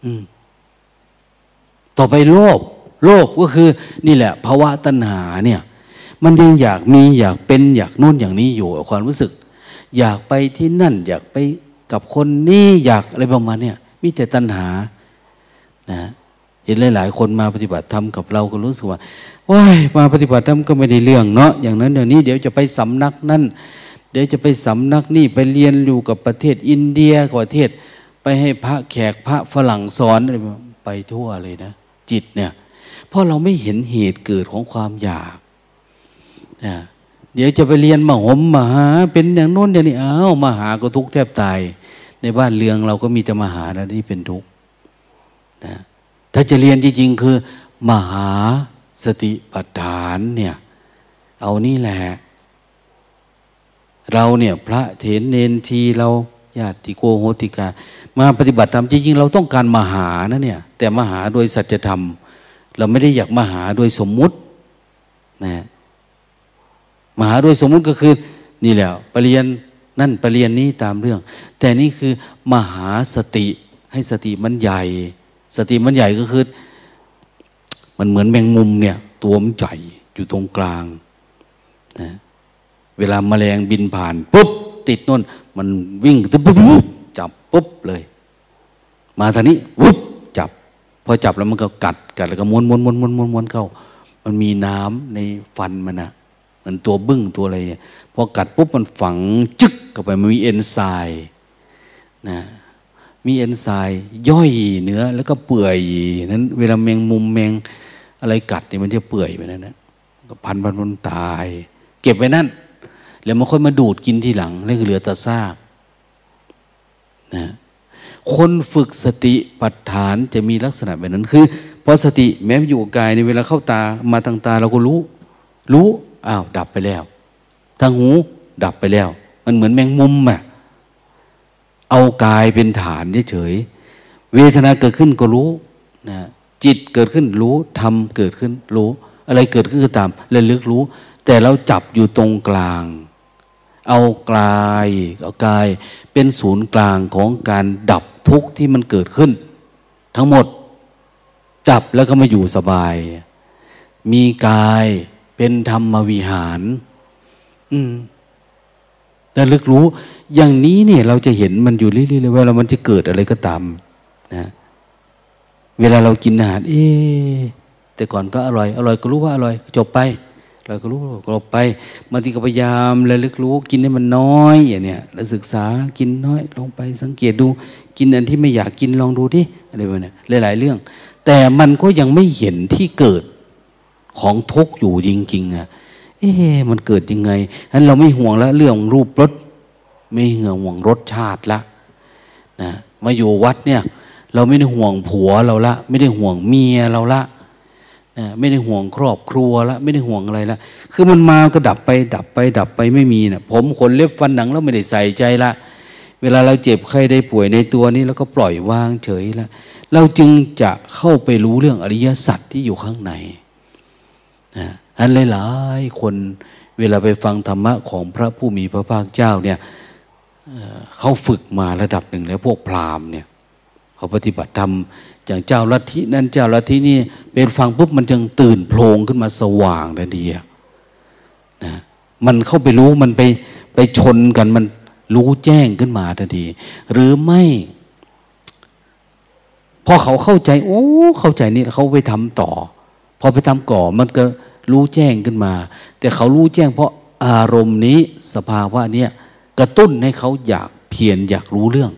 อืม ต่อไปโลภโลภก็คือ นี่แหละภาวะตัณหาเนี่ย มันยังอยากมีอยากเป็นอยากนู่นอย่างนี้อยู่ความรู้สึก อยากไปที่นั่น อยากไปกับคนนี้อยากอะไรประมาณเนี่ยมีแต่ตัณหา นะเห็นหลาย ๆ คนมาปฏิบัติธรรมกับเราก็รู้สึกว่าว้ายมาปฏิบัติธรรมก็ไม่ได้เรื่องเนาะอย่างนั้นอย่างนี้เดี๋ยวจะไปสำนักนั่นเดี๋ยวจะไปสำนักนี่ไปเรียนอยู่กับประเทศอินเดียกับประเทศ ไปให้พระแขกพระฝรั่งสอนอะไรไปทั่วเลยนะ จิตเนี่ย เพราะเราไม่เห็นเหตุเกิดของความอยากนะเดี๋ยวจะไปเรียนมหมมหา เป็นอย่างโน้นอย่างนี้อ้าวมหาก็ทุกข์แทบตาย ในบ้านเรืองเราก็มีแต่มหานะที่เป็นทุกข์นะถ้าจะเรียนจริงๆคือ มหาสติปัฏฐานเนี่ย เอานี่แหละ เราเนี่ย พระเถรเนนทีเราญาติโกโหติกา มาปฏิบัติธรรมจริงๆเราต้องการมาหานะเนี่ย แต่มาหาโดยสัจธรรม เราไม่ได้อยากมาหาโดยสมมุตินะมาหาโดยสมมุติก็คือ นี่แหละปรริญญนั่นปรริญญนี้ตามเรื่อง แต่นี่คือมหาสติให้สติมันใหญ่ สติมันใหญ่ก็คือ มันเหมือนแมงมุมเนี่ย ตัวมันใหญ่อยู่ตรงกลางนะเวลาแมลงบินผ่านปุ๊บติดน่นมันวิ่งปุ๊บปุ๊บ จับปุ๊บเลย มาทางนี้วุบจับพอจับแล้วมันก็กัดกัดแล้วก็ม้วนม้วนม้วนม้วนม้วนม้วนเข้า มันมีน้ำในฟันมันนะมันตัวบึ้งตัวอะไรพอกัดปุ๊บมันฝังจึ๊กเข้าไปมันมีเอนไซม์นะมีเอนไซม์ย่อยเนื้อแล้วก็เปื่อยนั้น เวลาแมงมุมแมงอะไรกัดเนี่ยมันจะเปื่อยไปนั่นนะก็พันพันพันตาย เก็บไว้นั่น แล้วมันค่อยมาดูดกินทีหลังแล้วเหลือแต่ซาก นะคนฝึกสติปัฏฐานจะมีลักษณะแบบนั้นคือพอสติแม้อยู่กายในเวลาเข้าตามาทางตาเราก็รู้ รู้อ้าวดับไปแล้ว ทางหูดับไปแล้ว มันเหมือนแมงมุมอะเอากายเป็นฐานเฉยเวทนาเกิดขึ้นก็รู้นะจิตเกิดขึ้นรู้ธรรมเกิดขึ้นรู้ อะไรเกิดขึ้นก็ตามระลึกรู้ แต่เราจับอยู่ตรงกลาง เอากายเอากาย เป็นศูนย์กลางของการดับทุกข์ที่มันเกิดขึ้น ทั้งหมดดับแล้วก็มาอยู่สบาย มีกายเป็นธรรมวิหาร อืมแต่ลึกรู้ อย่างนี้เนี่ย เราจะเห็นมันอยู่เรื่อยๆเลยเวลามันจะเกิดอะไรก็ตามนะเวลาเรากินอาหารเอ๊แต่ก่อนก็อร่อย อร่อยก็รู้ว่าอร่อยจบไป เราก็รู้เราไปบางทีก็พยายามระลึกรู้ กินให้มันน้อยอย่างเนี้ยแล้วศึกษากินน้อยลงไปสังเกตดู กินอันที่ไม่อยากกินลองดูที่อะไรแบบนี้หลาย ๆ เรื่อง แต่มันก็ยังไม่เห็นที่เกิดของทุกข์อยู่จริงๆอะเอ๊ะมันเกิดยังไงฉะนั้นเราไม่ห่วงแล้วเรื่องรูปรสไม่ห่วงห่วงรสชาติละนะมาอยู่วัดเนี่ย เราไม่ได้ห่วงผัวเราละ ไม่ได้ห่วงเมียเราละ ไม่ได้ห่วงครอบครัวละไม่ได้ห่วงอะไรละคือมันมาก็ดับไป ดับไป ดับไปไม่มีนะผมขนเล็บฟันหนังแล้วไม่ได้ใส่ใจละเวลาเราเจ็บใครได้ป่วยในตัวนี้แล้วก็ปล่อยวางเฉยละเราจึงจะเข้าไปรู้เรื่องอริยสัจที่อยู่ข้างในนะอันหลายๆคนเวลาไปฟังธรรมะของพระผู้มีพระภาคเจ้าเนี่ยเขาฝึกมาระดับหนึ่งแล้วพวกพราหมณ์เนี่ยเขาปฏิบัติธรรม อย่างเจ้าลัทธินั้นเจ้าลัทธินี้เป็นฟังปุ๊บมันจึงตื่นโพลงขึ้นมาสว่างทันทีนะมันเข้าไปรู้มันไปไปชนกันมันรู้แจ้งขึ้นมาทันที หรือไม่พอเขาเข้าใจ โอ้เข้าใจนี่เขาไปทำต่อ พอไปทำก่อมันก็รู้แจ้งขึ้นมา แต่เขารู้แจ้ง เพราะอารมณ์นี้สภาวะเนี้ยกระตุ้นให้เขาอยากเพียรอยากรู้เรื่อง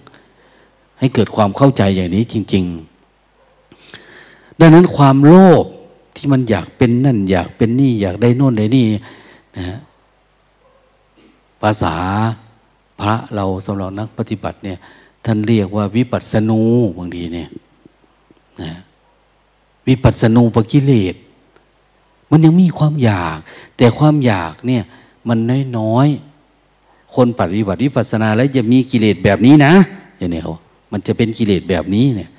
ให้เกิดความเข้าใจอย่างนี้จริง ๆ ดังนั้นความโลภที่มันอยากเป็นนั่น อยากเป็นนี่ อยากได้โน่นได้นี่นะภาษาพระเราสำหรับนักปฏิบัติเนี่ย ท่านเรียกว่าวิปัสสนูบางทีเนี่ยนะวิปัสสนูปกิเลสมันยังมีความอยาก แต่ความอยากเนี่ย มันน้อยๆคนปฏิบัติวิปัสสนาแล้วจะมีกิเลสแบบนี้นะอย่างนี้เขามันจะเป็นกิเลสแบบนี้เนี่ย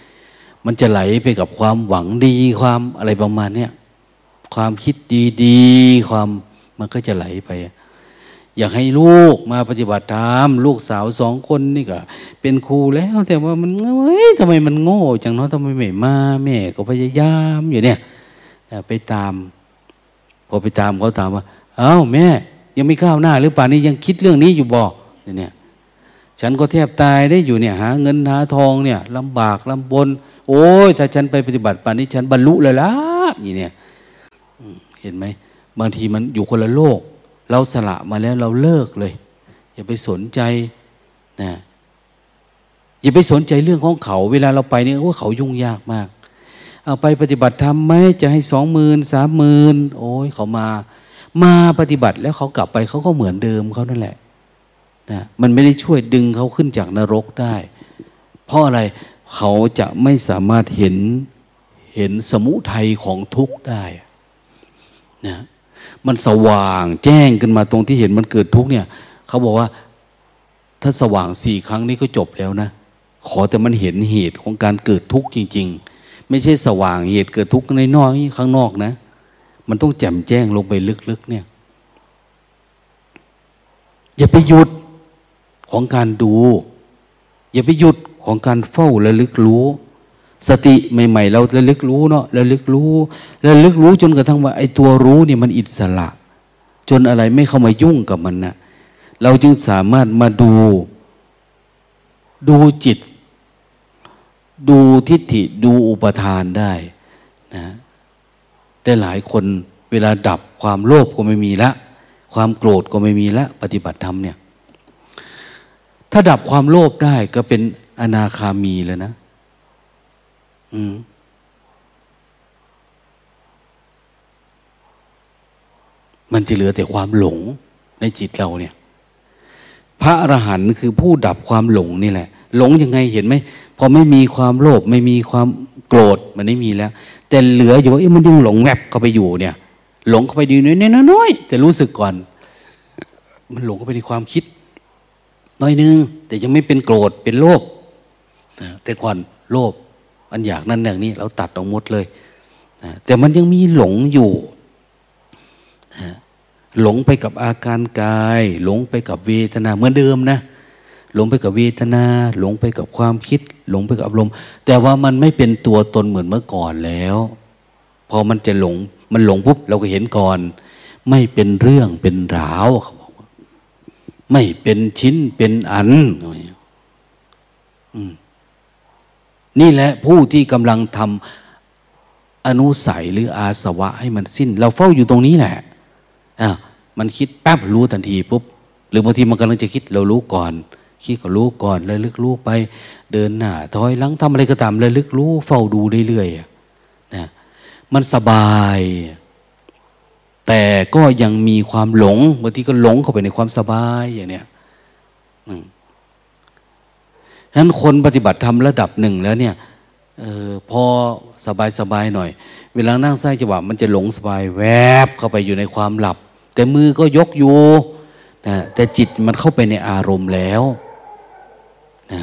มันจะไหลไปกับความหวังดี ความอะไรประมาณเนี้ยความคิดดีๆความมันก็จะไหลไป อยากให้ลูกมาปฏิบัติธรรมลูกสาวสองคนนี่ก็ เป็นครูแล้ว แต่ว่ามันเฮ้ยทำไมมันโง่จังเนาะทำไมไม่มาแม่ก็พยายามอยู่เนี่ยไปตาม พอไปตามเขาถามว่า เอ้าแม่ ยังไม่ก้าวหน้า หรือป่านนี้ยังคิดเรื่องนี้อยู่บ่เนี่ย ฉันก็แทบตายได้อยู่เนี่ยหาเงินหาทองเนี่ยลำบากลำบน โอ้ยถ้าฉันไปปฏิบัติป่านนี้ฉันบรรลุเลยละนี่เนี่ยเห็นไหมบางทีมันอยู่คนละโลก เราสละมาแล้วเราเลิกเลย อย่าไปสนใจนะอย่าไปสนใจเรื่องของเขา เวลาเราไปเนี่ยว่าเขายุ่งยากมาก เอาไปปฏิบัติทำไหมจะให้สองหมื่นสามหมื่นโอ้ยเขามา มาปฏิบัติแล้วเขากลับไปเขาก็เหมือนเดิมเขานั่นแหละนะมันไม่ได้ช่วยดึงเขาขึ้นจากนรกได้ เพราะอะไร เขาจะไม่สามารถเห็นเห็นสมุทัยของทุกข์ได้นะมันสว่างแจ้งขึ้นมาตรงที่เห็นมันเกิดทุกข์เนี่ย เขาบอกว่าถ้าสว่างสี่ครั้งนี้ก็จบแล้วนะ ขอแต่มันเห็นเหตุของการเกิดทุกข์จริง ๆ ไม่ใช่สว่างเหตุเกิดทุกข์ในน้อยข้างนอกนะ มันต้องแจ่มแจ้งลงไปลึกๆเนี่ย อย่าไปหยุดของการดู อย่าไปหยุด ของการเฝ้าระลึกรู้ สติใหม่ๆ เราระลึกรู้เนาะระลึกรู้ระลึกรู้จนกระทั่งว่าไอ้ตัวรู้นี่มันอิสระ จนอะไรไม่เข้ามายุ่งกับมันนะเราจึงสามารถมาดู ดูจิต ดูทิฏฐิดูอุปทานได้นะได้หลายคนเวลาดับความโลภก็ไม่มีละ ความโกรธก็ไม่มีละ ปฏิบัติธรรมเนี่ย ถ้าดับความโลภได้ก็เป็น อนาคามีแล้วนะ อืมมันจะเหลือแต่ความหลงในจิตเราเนี่ย พระอรหันต์คือผู้ดับความหลงนี่แหละ หลงยังไงเห็นไหมพอไม่มีความโลภไม่มีความโกรธมันไม่มีแล้ว แต่เหลืออยู่ว่ามันยังหลงแวบเข้าไปอยู่เนี่ย หลงเข้าไปดีน้อยน้อยๆแต่รู้สึกก่อน มันหลงเข้าไปในความคิด น้อยนึง แต่ยังไม่เป็นโกรธเป็นโลภ แต่ก่อนโลภมันอยากนั่นอย่างนี้ เราตัดออกหมดเลยแต่มันยังมีหลงอยู่หลงไปกับอาการกาย หลงไปกับเวทนาเหมือนเดิมนะ หลงไปกับเวทนา หลงไปกับความคิด หลงไปกับอารมณ์ แต่ว่ามันไม่เป็นตัวตนเหมือนเมื่อก่อนแล้วพอมันจะหลงมันหลงปุ๊บเราก็เห็นก่อน ไม่เป็นเรื่องเป็นราวเขาบอกว่าไม่เป็นชิ้นเป็นอัน นี่แหละผู้ที่กำลังทำอนุสัยหรืออาสวะให้มันสิ้น เราเฝ้าอยู่ตรงนี้แหละอะมันคิดแป๊บรู้ทันทีปุ๊บหรือบางทีมันกำลังจะคิดเรารู้ก่อน คิดก็รู้ก่อนเลยลึกรู้ไป เดินหน้าถอยหลังทำอะไรก็ตามเลยลึกรู้ เฝ้าดูเรื่อยๆนะมันสบาย แต่ก็ยังมีความหลงบางทีก็หลงเข้าไปในความสบายอย่างเนี้ยฉะ นั้นคนปฏิบัติธรรมระดับหนึ่งแล้วเนี่ยออพอสบายสบายหน่อย เวลานั่งไส้จังหวะมันจะหลงสบายแวบเข้าไปอยู่ในความหลับ แต่มือก็ยกอยู่นะแต่จิตมันเข้าไปในอารมณ์แล้วนะ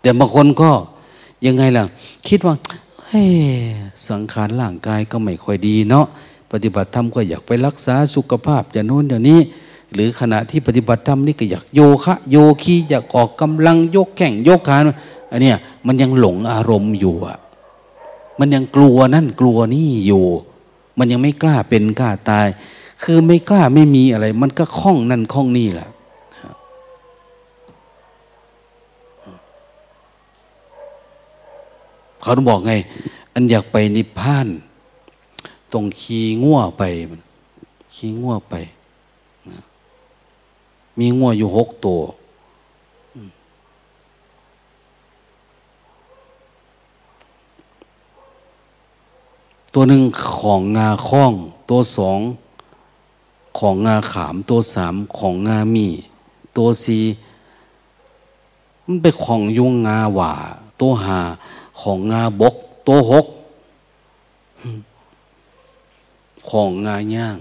แต่บางคนก็ยังไงล่ะ คิดว่าสังขารร่างกายก็ไม่ค่อยดีเนาะปฏิบัติธรรมก็อยากไปรักษาสุขภาพจะนู้นเดี๋ยวนี้ หรือขณะที่ปฏิบัติธรรมนี่ก็อยากโยคะ โยคีอยากออกกำลังยกแข่งยกขาอันเนี้ยมันยังหลงอารมณ์อยู่อะ มันยังกลัวนั่นกลัวนี่อยู่ มันยังไม่กล้าเป็นกล้าตาย คือไม่กล้าไม่มีอะไร มันก็คล้องนั่นคล้องนี่แหละเขาต้องบอกไง อันอยากไปนิพพาน ตรงขี่ง่วไปขี่ง่วไป มีงัวอยู่หกตัวตัวหนึ่งของงาข้อง ตัวสองของงาขาม ตัวสามของงามี ตัวสี่มันเป็นของยุงงาหว่า ตัวหาของงาบก ตัวหก ของงาย่าง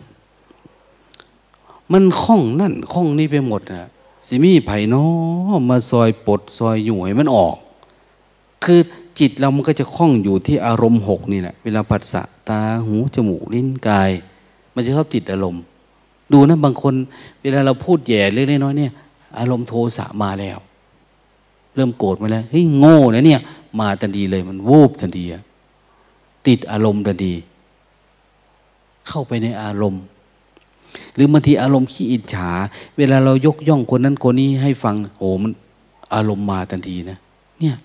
มันคล้องนั่นคล้องนี่ไปหมดนะสิมีไผ่น้อมาซอยปดซอยอยู่ให้มันออก คือจิตเรามันก็จะคล้องอยู่ที่อารมณ์หกนี่แหละ เวลาผัสสะตาหูจมูกลิ้นกาย มันจะชอบติดอารมณ์ ดูนะบางคน เวลาเราพูดแย่เล็กๆน้อยเนี่ย อารมณ์โทสะมาแล้ว เริ่มโกรธมาแล้วเฮ้ยโง่นะเนี่ย มาทันทีเลยมันวูบทันทีติดอารมณ์ทันทีเข้าไปในอารมณ์ รือบางทีอารมณ์ขี้อิจฉา เวลาเรายกย่องคนนั้นคนนี้ให้ฟังโอ้มันอารมณ์มาทันทีนะ เนี่ย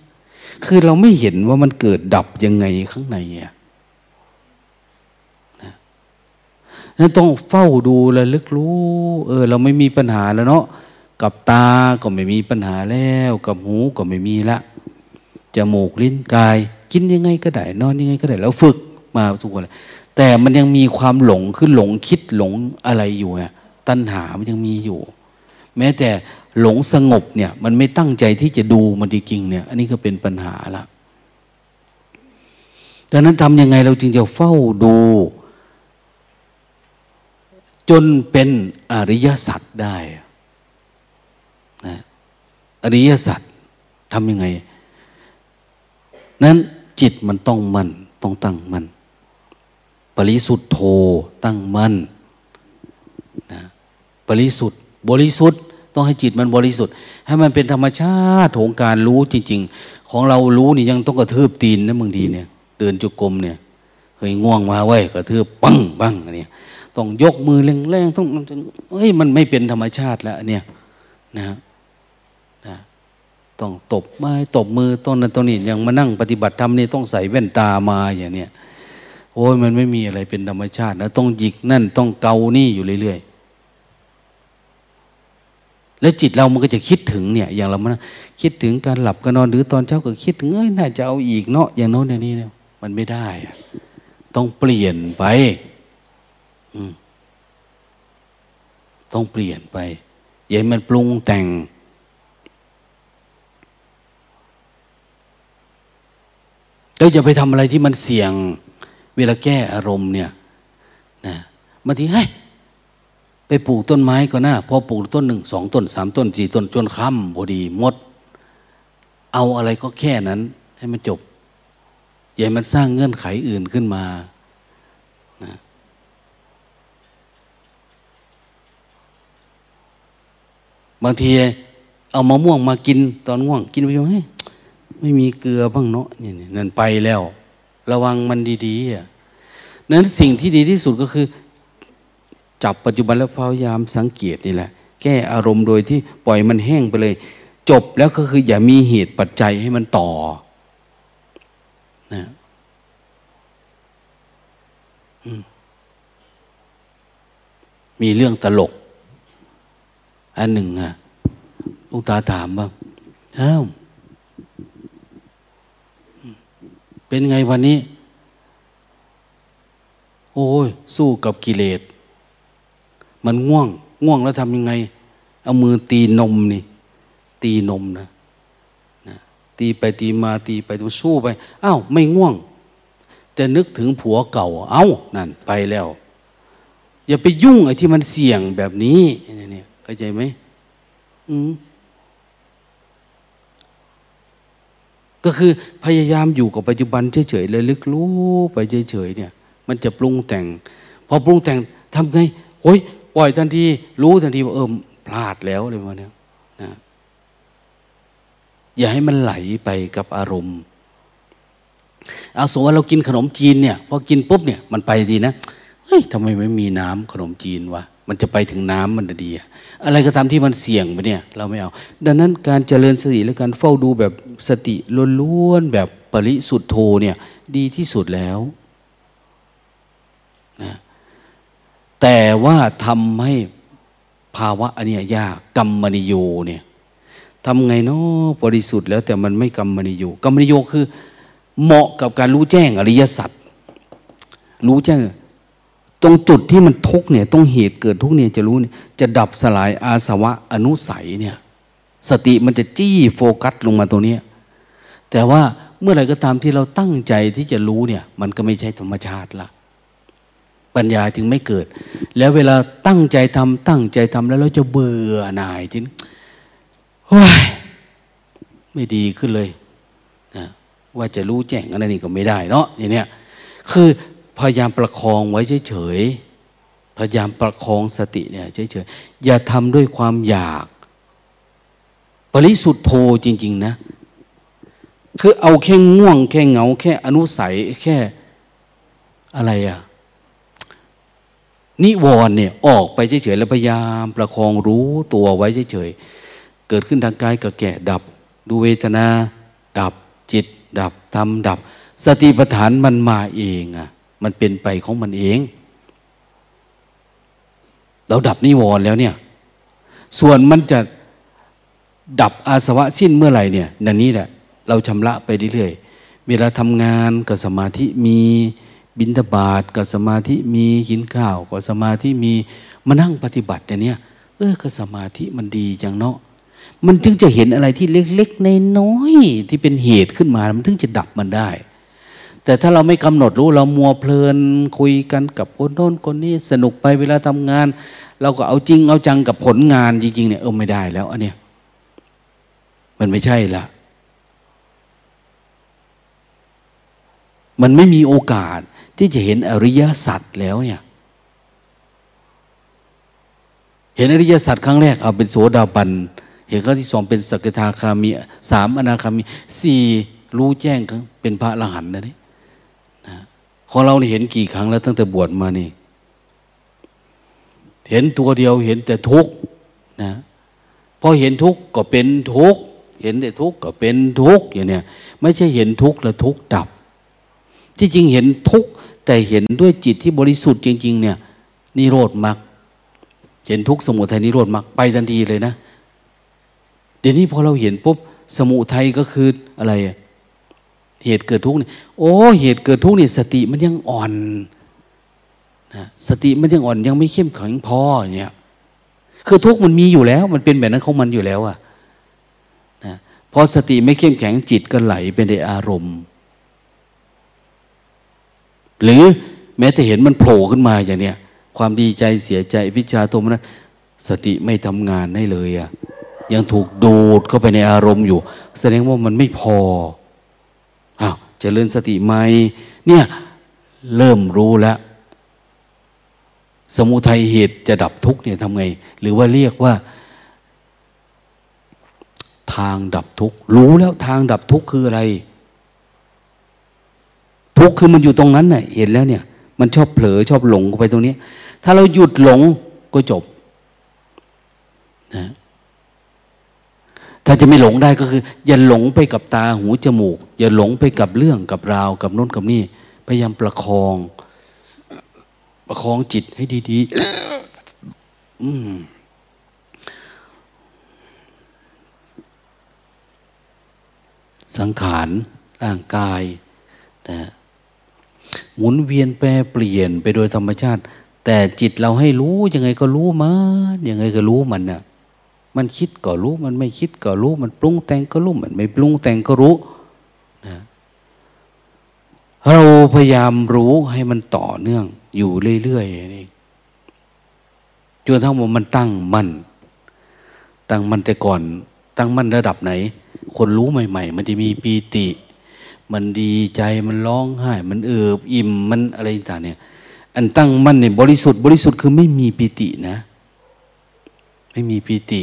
คือเราไม่เห็นว่ามันเกิดดับยังไงข้างในอะนะนั้นต้องเฝ้าดูและลึกรู้ เออ เราไม่มีปัญหาแล้วเนาะกับตาก็ไม่มีปัญหาแล้ว กับหูก็ไม่มีละจมูกลิ้นกาย กินยังไงก็ได้ นอนยังไงก็ได้ แล้วฝึกมาทุกคน แต่มันยังมีความหลงคือหลงคิดหลงอะไรอยู่ไงตัณหามันยังมีอยู่ แม้แต่หลงสงบเนี่ย มันไม่ตั้งใจที่จะดูมันจริงเนี่ย อันนี้ก็เป็นปัญหาละดังนั้นทำยังไงเราจึงจะเฝ้าดู จนเป็นอริยสัจได้นะอริยสัจทำยังไง นั้นจิตมันต้องมันต้องตั้งมัน ปริสุทธโธตั้งมั่นนะปริสุทธิ์บริสุทธิ์ต้องให้จิตมันบริสุทธิ์ ให้มันเป็นธรรมชาติของการรู้จริง ๆ ของเรารู้นี่ยังต้องกระทืบตีนนะบางทีเนี่ย เดินจุกรมเนี่ยเคยง่วงมาไว้กระทืบปังปังเนี่ยต้องยกมือแรงๆต้องเฮ้ยมันไม่เป็นธรรมชาติแล้วเนี่ยนะนะต้องตบไม้ตบมือต้นนั้นต้นนี้ยังมานั่งปฏิบัติธรรมนี่ต้องใส่แว่นตามาอย่างเนี้ย โอ้ยมันไม่มีอะไรเป็นธรรมชาตินะต้องหยิกนั่นต้องเกานี่อยู่เรื่อยๆแล้วจิตเรามันก็จะคิดถึงเนี่ย อย่างเรามันคิดถึงการหลับการนอนหรือตอนเช้าก็คิดถึงเอ้ยน่าจะเอาอีกเนาะอย่างโน้นอย่างนี้เนี่ยมันไม่ได้อะต้องเปลี่ยนไปต้องเปลี่ยนไป อย่าให้มันปรุงแต่งแล้วจะไปทำอะไรที่มันเสี่ยง เวลาแก้อารมณ์เนี่ยนะบางทีเฮ้ยไปปลูกต้นไม้ก็น่าพอปลูกต้นหนึ่งสองต้นสามต้นสี่ต้นจนค่ำพอดีหมด เอาอะไรก็แค่นั้น ให้มันจบอย่ามันสร้างเงื่อนไขอื่นขึ้นมานะบางทีเอามะม่วงมากินตอนง่วง กินไปยังไงไม่มีเกลือบ้างเนาะนี่นั่นไปแล้ว ระวังมันดีๆอะนั้นสิ่งที่ดีที่สุดก็คือ จับปัจจุบันแล้วพยายามสังเกตนี่แหละ แก้อารมณ์โดยที่ปล่อยมันแห้งไปเลย จบแล้วก็คือ อย่ามีเหตุปัจจัยให้มันต่อนะมีเรื่องตลก อันหนึ่งอะลูกตาถามว่าอ้าว เป็นไงวันนี้ โอ้ย สู้กับกิเลส มันง่วง ง่วงแล้วทำยังไง เอามือตีนมนี่ ตีนมนะนะตีไปตีมาตีไปตัวสู้ไป อ้าวไม่ง่วง แต่นึกถึงผัวเก่า เอา้านั่นไปแล้ว อย่าไปยุ่งไอ้ที่มันเสี่ยงแบบนี้เนี่ยเข้าใจไหมอืม ก็คือพยายามอยู่กับปัจจุบันเฉยๆเลยลึกรู้ไปเฉยๆเนี่ย มันจะปรุงแต่ง พอปรุงแต่งทำไงโอ้ยปล่อยทันที รู้ทันทีว่าเออพลาดแล้วเลยมาเนี่ยนะอย่าให้มันไหลไปกับอารมณ์เอาสมมติว่าเรากินขนมจีนเนี่ยพอกินปุ๊บเนี่ยมันไปดีนะเฮ้ยทำไมไม่มีน้ำขนมจีนวะ มันจะไปถึงน้ำมันดีอะอะไรก็ตามที่มันเสี่ยงไปเนี่ย เราไม่เอา ดังนั้นการเจริญสติและการเฝ้าดูแบบสติล้วนๆแบบปริสุทธโธเนี่ยดีที่สุดแล้วนะแต่ว่าทำให้ภาวะอันนี้ยากกรรมนิโยเนี่ยทำไงเนาะบริสุทธิ์แล้วแต่มันไม่กรรมนิโยกรรมมนิโยคือ เหมาะกับการรู้แจ้งอริยสัจรู้แจ้ง ตรงจุดที่มันทุกเนี่ยตรงเหตุเกิดทุกเนี่ยจะรู้เนี่ยจะดับสลายอาสวะอนุสัยเนี่ยสติมันจะจี้โฟกัสลงมาตรงนี้แต่ว่าเมื่อไหร่ก็ตามที่เราตั้งใจที่จะรู้เนี่ย มันก็ไม่ใช่ธรรมชาติละปัญญาจึงไม่เกิด แล้วเวลาตั้งใจทำตั้งใจทำแล้วเราจะเบื่อหน่ายจริงว้ยไม่ดีขึ้นเลยนะว่าจะรู้แจ้งอะไรนี่ก็ไม่ได้เนาะอย่างเนี้ยคือ พยายามประคองไว้เฉยๆพยายามประคองสติเนี่ยเฉยๆอย่าทำด้วยความอยาก ปริสุทธโธจริง ๆ นะ คือเอาแค่ง่วง แค่เหงา แค่อนุสัยแค่อะไรอะนิวรณ์เนี่ยออกไปเฉยๆแล้วพยายามประคองรู้ตัวไว้เฉยๆเกิดขึ้นทางกายก็แก่ดับ ดูเวทนา ดับจิต ดับธรรมดับ สติปัฏฐานมันมาเองอะ มันเป็นไปของมันเอง เราดับนิวรณ์แล้วเนี่ย ส่วนมันจะดับอาสวะสิ้นเมื่อไหร่เนี่ยนันนี้แหละ เราชำระไปเรื่อยๆ เวลาทำงานกับสมาธิมีบินทบาทกับสมาธิมีหินข้าวกับสมาธิมีมานั่งปฏิบัติเนี่ยเออกับสมาธิมันดีจังเนาะมันจึงจะเห็นอะไรที่เล็กๆในน้อยที่เป็นเหตุขึ้นมา มันถึงจะดับมันได้ แต่ถ้าเราไม่กำหนดรู้เรามัวเพลินคุยกันกับคนโน้นคนนี้สนุกไปเวลาทำงาน เราก็เอาจริงเอาจังกับผลงานจริงๆเนี่ยเออไม่ได้แล้วอันเนี้ยมันไม่ใช่ละมันไม่มีโอกาสที่จะเห็นอริยสัจแล้วเนี่ย เห็นอริยสัจครั้งแรกเอาเป็นโสดาบัน เห็นครั้งที่สองเป็นสกทาคามีสามอนาคามีสี่รู้แจ้งเป็นพระอรหันต์นะนี่ ของเราเห็นกี่ครั้งแล้วตั้งแต่บวชมานี่ เห็นตัวเดียวเห็นแต่ทุกข์นะพอเห็นทุกข์ก็เป็นทุกข์เห็นแต่ทุกข์ก็เป็นทุกข์อย่างเนี้ยไม่ใช่เห็นทุกข์แล้วทุกข์ดับ ที่จริงเห็นทุกข์แต่เห็นด้วยจิตที่บริสุทธิ์จริง ๆ เนี่ยนิโรธมรรคเห็นทุกข์สมุทัยนิโรธมรรคไปทันทีเลยนะ เดี๋ยวนี้พอเราเห็นปุ๊บสมุทัยก็คืออะไรอะ เหตุเกิดทุกข์นี่โอ้เหตุเกิดทุกข์นี่สติมันยังอ่อนนะสติมันยังอ่อนยังไม่เข้มแข็งพอเนี่ยคือทุกข์มันมีอยู่แล้ว มันเป็นแบบนั้นของมันอยู่แล้วอะนะพอสติไม่เข้มแข็งจิตก็ไหลไปในอารมณ์ หรือแม้แต่เห็นมันโผล่ขึ้นมาอย่างเนี้ยความดีใจเสียใจพิจารตัวมันสติไม่ทำงานได้เลยอะยังถูกดูดเข้าไปในอารมณ์อยู่ แสดงว่ามันไม่พอ จริญสติไหมเนี่ยเริ่มรู้แล้ว สมุทัยเหตุจะดับทุกเนี่ยทำไง หรือว่าเรียกว่า ทางดับทุกรู้แล้วทางดับทุกคืออะไร ทุกคือมันอยู่ตรงนั้นน่ะเห็นแล้วเนี่ย มันชอบเผลอชอบหลงไปตรงนี้ ถ้าเราหยุดหลงก็จบนะ ถ้าจะไม่หลงได้ก็คือ อย่าหลงไปกับตาหูจมูก อย่าหลงไปกับเรื่องกับราวกับน้นกับนี่พยายามประคอง ประคองจิตให้ดีๆอืมสังขารร่างกายนะหมุนเวียนแปรเปลี่ยนไปโดยธรรมชาติ แต่จิตเราให้รู้ยังไงก็รู้มันยังไงก็รู้มันนะ่ะ มันคิดก็รู้ มันไม่คิดก็รู้ มันปรุงแต่งก็รู้ มันไม่ปรุงแต่งก็รู้นะเราพยายามรู้ให้มันต่อเนื่อง อยู่เรื่อยๆนี่จนทั้งหมดมันตั้งมั่นตั้งมั่นแต่ก่อน ตั้งมั่นระดับไหน คนรู้ใหม่ ๆ มันจะมีปีติ มันดีใจมันร้องไห้ มันเอิบอิ่มมันอะไรต่างเนี่ย อันตั้งมั่นเนี่ยบริสุทธิ์บริสุทธิ์คือไม่มีปีตินะ ไม่มีปีติ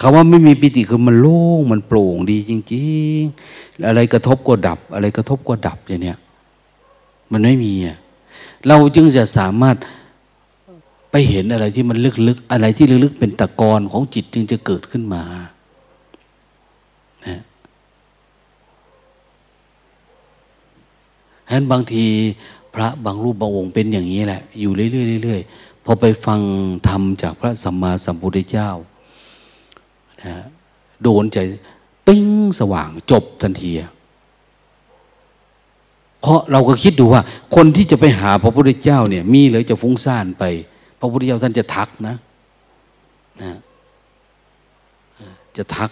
คาว่าไม่มีปิติคือมันโล่งมันโปร่งดีจริง ๆ อะไรกระทบก็ดับ อะไรกระทบก็ดับอย่างเนี้ยมันไม่มีอะเราจึงจะสามารถไปเห็นอะไรที่มันลึกๆ อะไรที่ลึกๆ เป็นตะกอนของจิตจึงจะเกิดขึ้นมานะฉะนั้นบางทีพระบางรูปบางองค์เป็นอย่างนี้แหละ อยู่เรื่อยๆพอไปฟังธรรมจากพระสัมมาสัมพุทธเจ้า โดนใจปิ้งสว่างจบทันที เพราะเราก็คิดดูว่า คนที่จะไปหาพระพุทธเจ้าเนี่ย มีหรือจะฟุ้งซ่านไป พระพุทธเจ้าท่านจะทักนะนะจะทัก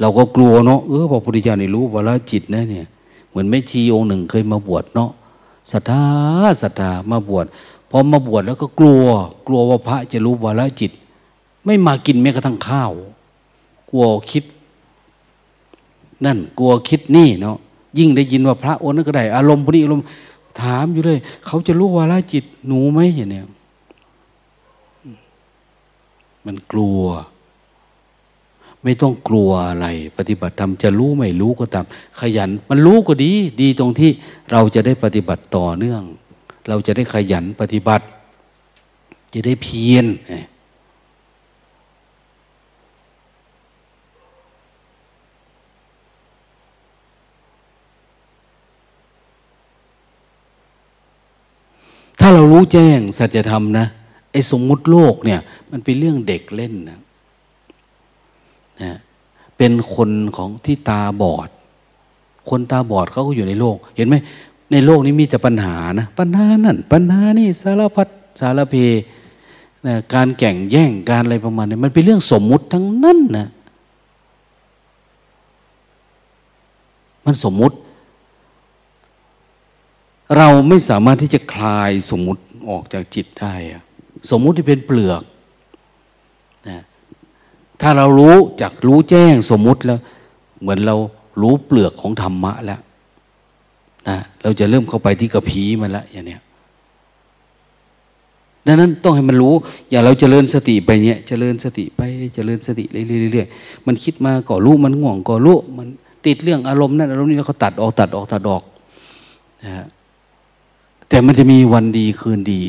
เราก็กลัวเนาะเออพระพุทธเจ้านี่รู้ว่าละจิตนะเนี่ย เหมือนแม่ชีองค์หนึ่งเคยมาบวชเนาะศรัทธาศรัทธามาบวชพอมาบวชแล้วก็กลัว กลัวว่าพระจะรู้วาละจิต ไม่มากินแม้กระทั่งข้าว กลัวคิด นั่นกลัวคิดนี่เนาะยิ่งได้ยินว่าพระโอนั่นก็ได้ อารมณ์พอดีอารมณ์ถามอยู่เลย เขาจะรู้วาระจิตหนูไหมอย่างเนี้ยมันกลัว ไม่ต้องกลัวอะไร ปฏิบัติธรรมจะรู้ไม่รู้ก็ตาม ขยัน มันรู้ก็ดี ดีตรงที่เราจะได้ปฏิบัติต่อเนื่อง เราจะได้ขยันปฏิบัติ จะได้เพียร ถ้าเรารู้แจ้งสัจธรรมนะไอ้สมมุติโลกเนี่ย มันเป็นเรื่องเด็กเล่นนะนะเป็นคนของที่ตาบอด คนตาบอดเขาก็อยู่ในโลก เห็นไหมในโลกนี้มีแต่ปัญหานะปัญหานั่นปัญหานี่สารพัดสารเพนะการแข่งแย่งการอะไรประมาณนี้มันเป็นเรื่องสมมุติทั้งนั้นนะมันสมมุติ เราไม่สามารถที่จะคลายสมมุติออกจากจิตได้สมมุติที่เป็นเปลือกนะถ้าเรารู้จากรู้แจ้งสมมุติแล้ว เหมือนเรารู้เปลือกของธรรมะแล้วนะเราจะเริ่มเข้าไปที่กระพีมันละอย่างเนี้ยดังนั้นต้องให้มันรู้ อย่าเราเจริญสติไปเนี้ยเจริญสติไปเจริญสติเรื่อยๆมันคิดมาก่อรู้มันง่วงก่อรู้มันติดเรื่องอารมณ์นั่นอารมณ์นี้แล้วเขาตัดออกตัดออกตัดออกนะ แต่มันจะมีวันดีคืนดี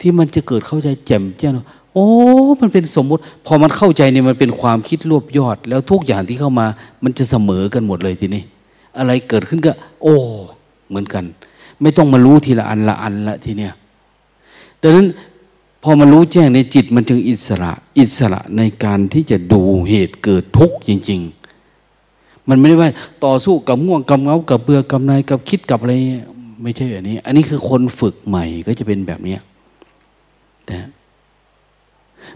ที่มันจะเกิดเข้าใจแจ่มแจ้งโอ้ มันเป็นสมมุติ พอมันเข้าใจเนี่ยมันเป็นความคิดรวบยอด แล้วทุกอย่างที่เข้ามา มันจะเสมอกันหมดเลยทีนี้ อะไรเกิดขึ้นก็ โอ้ เหมือนกัน ไม่ต้องมารู้ทีละอันละอันละทีเนี้ยดังนั้นพอมารู้แจ้งในจิตมันจึงอิสระอิสระในการที่จะดูเหตุเกิดทุกข์จริง ๆ มันไม่ได้ว่าต่อสู้กับง่วงกับเงากับเบื่อกับนายกับคิดกับอะไร ไม่ใช่อันนี้ อันนี้คือคนฝึกใหม่ก็จะเป็นแบบนี้นะ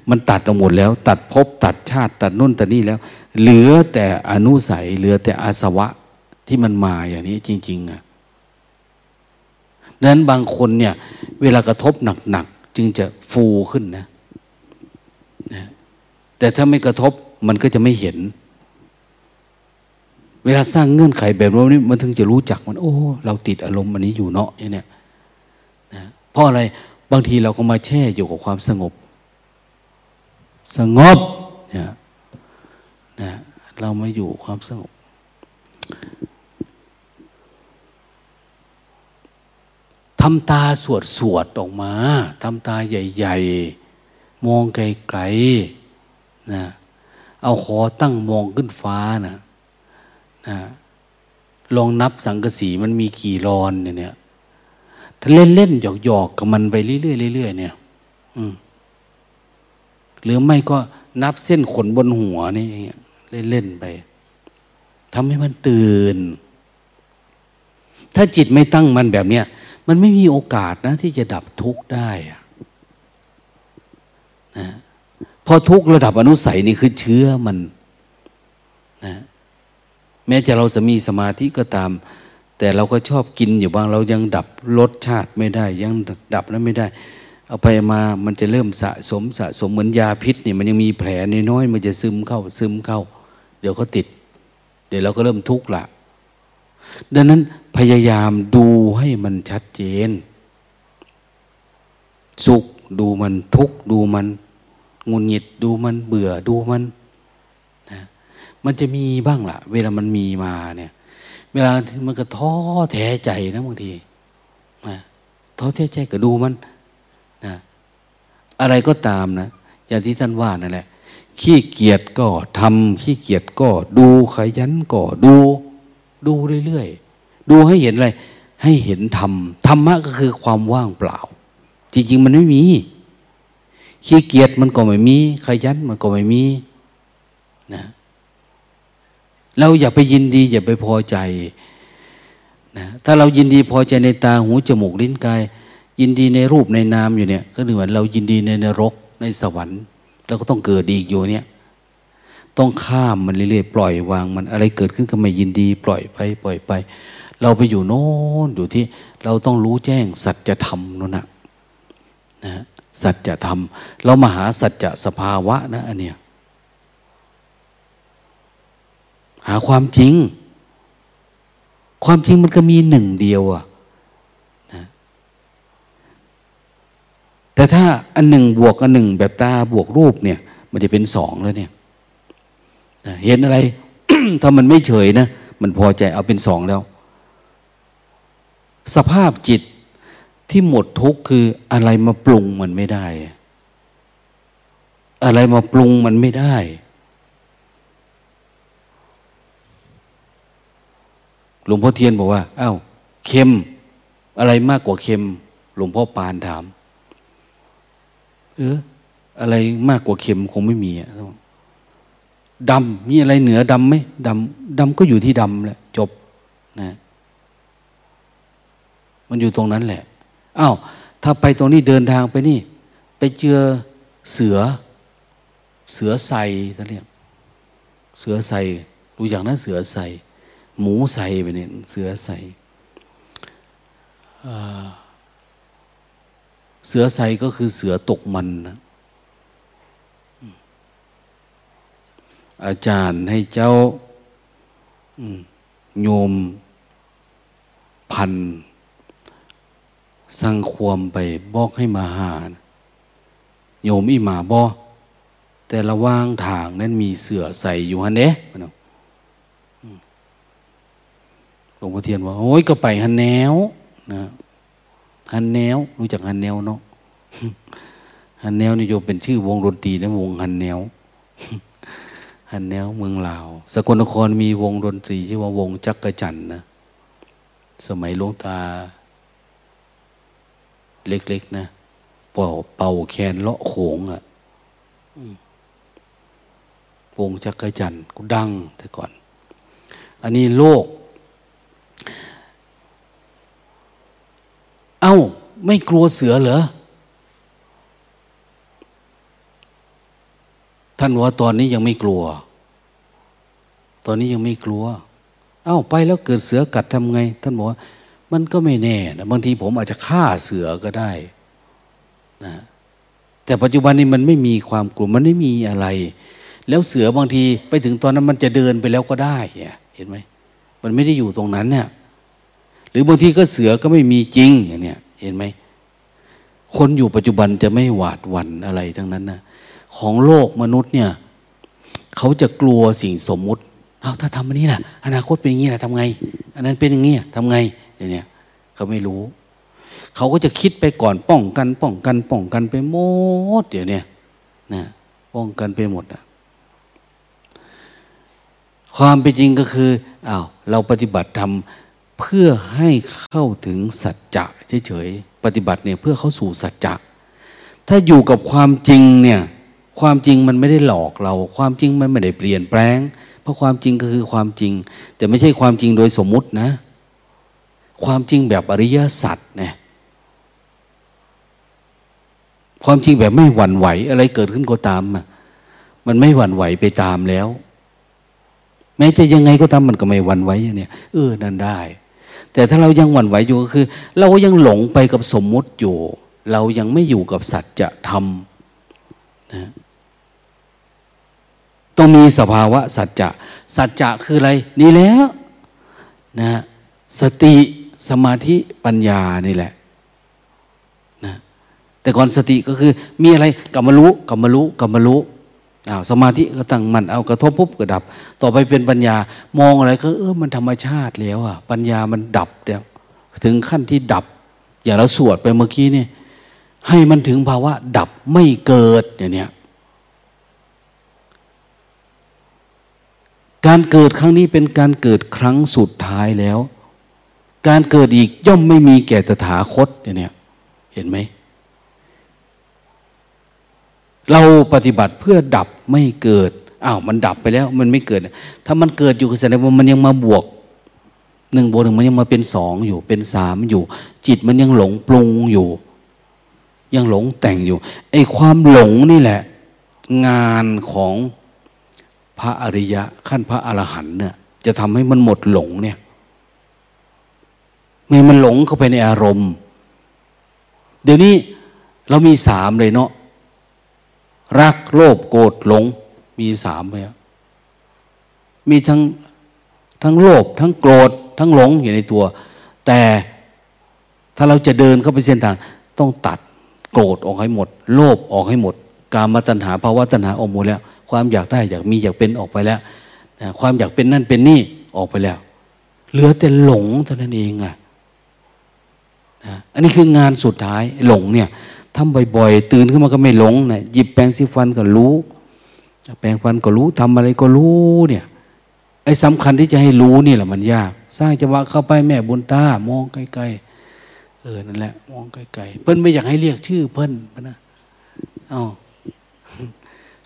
มันตัดออกหมดแล้ว ตัดภพตัดชาติ ตัดนุ่นตัดนี่แล้ว เหลือแต่อนุสัย เหลือแต่อาสวะที่มันมาอย่างนี้จริง ๆอะนั้นบางคนเนี่ย เวลากระทบหนักๆจึงจะฟูขึ้นนะนะ แต่ถ้าไม่กระทบมันก็จะไม่เห็น เวลาสร้างเงื่อนไขแบบนี้มันถึงจะรู้จักมัน โอ้ เราติดอารมณ์อันนี้อยู่เนาะอย่างเนี้ยนะเพราะอะไรบางทีเราก็มาแช่อยู่กับความสงบ สงบเนี่ยนะเราไม่อยู่ความสงบ ทำตาสวดสวดออกมา ทำตาใหญ่ ๆ มองไกลๆนะเอาขอตั้งมองขึ้นฟ้านะ นะลองนับสังกสีมันมีกี่รอนเนี่ยถ้าเล่นเล่นหยอกหยอกกับมันไปเรื่อยๆเรื่อยๆเนี่ย อืมหรือไม่ก็นับเส้นขนบนหัวนี่เล่นๆไปทำให้มันตื่น ถ้าจิตไม่ตั้งมันแบบเนี้ยมันไม่มีโอกาสนะ ที่จะดับทุกข์ได้นะพอทุกข์ระดับอนุสัยนี่คือเชื้อมัน แม้จะเราจะมีสมาธิก็ตาม แต่เราก็ชอบกินอยู่บางเรายังดับรสชาติไม่ได้ ยังดับแล้วไม่ได้ เอาไปมามันจะเริ่มสะสมสะสมเหมือนยาพิษนี่มันยังมีแผลน้อยๆมันจะซึมเข้าซึมเข้า เดี๋ยวก็ติด เดี๋ยวเราก็เริ่มทุกข์ละดังนั้นพยายามดูให้มันชัดเจน สุขดูมันทุกข์ดูมันงุนหงิดดูมันเบื่อดูมัน มันจะมีบ้างละ่ะ เวลามันมีมาเนี่ย เวลามันก็ท้อแท้ใจนะบางทีนะท้อแท้ใจก็ดูมันนะอะไรก็ตามนะอย่างที่ท่านว่านั่นแหละ ขี้เกียจก็ทำขี้เกียจก็ดูขยันก็ดู ดูเรื่อยๆดูให้เห็นอะไร ให้เห็นธรรมธรรมะก็คือความว่างเปล่า จริงๆมันไม่มี ขี้เกียจมันก็ไม่มี ขยันมันก็ไม่มีนะ เราอย่าไปยินดี อย่าไปพอใจนะถ้าเรายินดีพอใจในตาหูจมูกลิ้นกาย ยินดีในรูปในนามอยู่เนี่ย ก็เหมือนเรายินดีในนรกในสวรรค์เราก็ต้องเกิดดีอยู่เนี่ยต้องข้ามมันเรื่อยๆปล่อยวางมันอะไรเกิดขึ้นก็ไม่ยินดี ปล่อยไป ปล่อยไป เราไปอยู่โน่นอยู่ที่ เราต้องรู้แจ้งสัจธรรมนั่นนะนะสัจธรรม เรามาหาสัจจะสภาวะนะอันเนี้ย หาความจริง ความจริงมันก็มีหนึ่งเดียวอะนะแต่ถ้าอันหนึ่งบวกอันหนึ่งแบบตาบวกรูปเนี่ย มันจะเป็นสองแล้วเนี่ยเห็นอะไร ถ้ามันไม่เฉยนะ มันพอใจเอาเป็นสองแล้ว สภาพจิตที่หมดทุกข์คืออะไรมาปรุงมันไม่ได้ อะไรมาปรุงมันไม่ได้ หลวงพ่อเทียนบอกว่าอา้าวเค็ม อะไรมากกว่าเค็ม หลวงพ่อปานถาม เอออะไรมากกว่าเค็มคงไม่มีอะดำมีอะไรเหนือดำไหมดำดำก็อยู่ที่ดำแหละ จบนะมันอยู่ตรงนั้นแหละอา้าวถ้าไปตรงนี้เดินทางไปนี่ ไปเจอเสือ เสือใส่ท่านเรียกเสือใส่ดูอย่างนั้นเสือใส่ หมูใส่ไปเนี่ยเสือใส่เสือใส่ก็คือเสือตกมันนะอาจารย์ให้เจ้าโยมพันสั่งความไปบอกให้มาหา โยมอีหมาบอแต่ละว่างทางนั้นมีเสือใส่อยู่ฮันเด้หล วงพ่อเทียนว่าโอ้ยก็ไปฮันแนวนะฮันแนวรู้จักฮันแนวเนาะฮันแนวนี่โยมเป็นชื่อวงดนตรีนะวงฮันแนวฮันแนวเมืองลาวสกลนครมีวงดนตรีชื่อว่าวงจักกระจันนะสมัยหลวงตา เล็กๆนะเป่าเป่าแคนเลาะโขงอะ่ะวงจักรจันทร์ก็ดังแต่ก่อน อันนี้โลก เอา้า ไม่กลัวเสือเหรอ ท่านว่าตอนนี้ยังไม่กลัว ตอนนี้ยังไม่กลัว เอา้าไปแล้วเกิดเสือกัดทำไง ท่านบอกว่า มันก็ไม่แน่นะบางทีผมอาจจะฆ่าเสือก็ได้นะแต่ปัจจุบันนี้มันไม่มีความกลัวมันไม่มีอะไร แล้วเสือบางทีไปถึงตอนนั้นมันจะเดินไปแล้วก็ได้เห็นไหมมันไม่ได้อยู่ตรงนั้นเนี่ย รือบางทีก็เสือก็ไม่มีจริงอย่างเนี้ยเห็นไหมคนอยู่ปัจจุบันจะไม่หวาดหวั่นอะไรทั้งนั้นนะของโลกมนุษย์เนี่ย เขาจะกลัวสิ่งสมมุติเอาถ้าทำอันนี้นะอนาคตเป็นอย่างนี้นะทำไง อันนั้นเป็นอย่างนี้ทำไงอย่างเนี่ยเขาไม่รู้ เขาก็จะคิดไปก่อนป้องกัน ป้องกันป้องกันไปหมดเดี๋ยวนี้นะป้องกันไปหมดอะความเป็นจริงก็คืออ้าวเราปฏิบัติทำ เพื่อให้เข้าถึงสัจจะเฉยๆปฏิบัติเนี่ยเพื่อเข้าสู่สัจจะถ้าอยู่กับความจริงเนี่ยความจริงมันไม่ได้หลอกเรา ความจริงมันไม่ได้เปลี่ยนแปลง เพราะความจริงก็คือความจริง แต่ไม่ใช่ความจริงโดยสมมุตินะ ความจริงแบบอริยสัจเนี่ยความจริงแบบไม่หวั่นไหวอะไรเกิดขึ้นก็ตาม มันไม่หวั่นไหวไปตามแล้ว แม้จะยังไงก็ตามมันก็ไม่หวั่นไหวอย่างนี้เออนั่นได้ แต่ถ้าเรายังหวั่นไหวอยู่ก็คือ เรายังหลงไปกับสมมุติอยู่ เรายังไม่อยู่กับสัจธรรมนะต้องมีสภาวะสัจจะ สัจจะคืออะไร นี่แล้วนะสติสมาธิปัญญานี่แหละนะแต่ก่อนสติก็คือมีอะไรกลับมารู้กลับมารู้กลับมารู้ อ้าวสมาธิก็ตั้งมันเอากระทบปุ๊บก็ดับ ต่อไปเป็นปัญญามองอะไรก็เออมันธรรมชาติแล้วอะปัญญามันดับเดียวถึงขั้นที่ดับ อย่างเราสวดไปเมื่อกี้นี่ให้มันถึงภาวะ ดับไม่เกิดอย่างเนี้ยการเกิดครั้งนี้เป็นการเกิดครั้งสุดท้ายแล้ว การเกิดอีกย่อมไม่มีแก่ตถาคตอย่างนี้เห็นไหม เราปฏิบัติเพื่อดับไม่เกิดอ้าวมันดับไปแล้ว มันไม่เกิด ถ้ามันเกิดอยู่แสดงว่ามันยังมาบวกหนึ่งบวกหนึ่งมันยังมาเป็นสองอยู่ เป็นสามอยู่ จิตมันยังหลงปรุงอยู่ ยังหลงแต่งอยู่ไอ้ความหลงนี่แหละ งานของพระอริยะ ขั้นพระอรหันต์เนี่ย จะทำให้มันหมดหลงเนี่ยเมื่อมันหลงเข้าไปในอารมณ์ เดี๋ยวนี้เรามีสามเลยเนาะ รักโลภโกรธหลง มีสามเลยมีทั้งทั้งโลภทั้งโกรธ ทั้งหลงอยู่ในตัว แต่ถ้าเราจะเดินเข้าไปเส้นทาง ต้องตัดโกรธออกให้หมด โลภออกให้หมด การมาตัณหาภาวะตัณหาออกหมดแล้ว ความอยากได้อยากมีอยากเป็นออกไปแล้วความอยากเป็นนั่นเป็นนี่ออกไปแล้ว เหลือแต่หลงเท่านั้นเองอะนะอันนี้คืองานสุดท้ายหลงเนี่ย ทำบ่อยๆ ตื่นขึ้นมาก็ไม่หลงนะหยิบแปรงสีฟันก็รู้ แปรงฟันก็รู้ทำอะไรก็รู้เนี่ยไอ้สำคัญที่จะให้รู้นี่แหละมันยาก สร้างจังหวะเข้าไปแม่บุญตามองใกล้ๆเออนั่นแหละ มองไกลๆเพิ่นไม่อยากให้เรียกชื่อเพิ่นนะเอา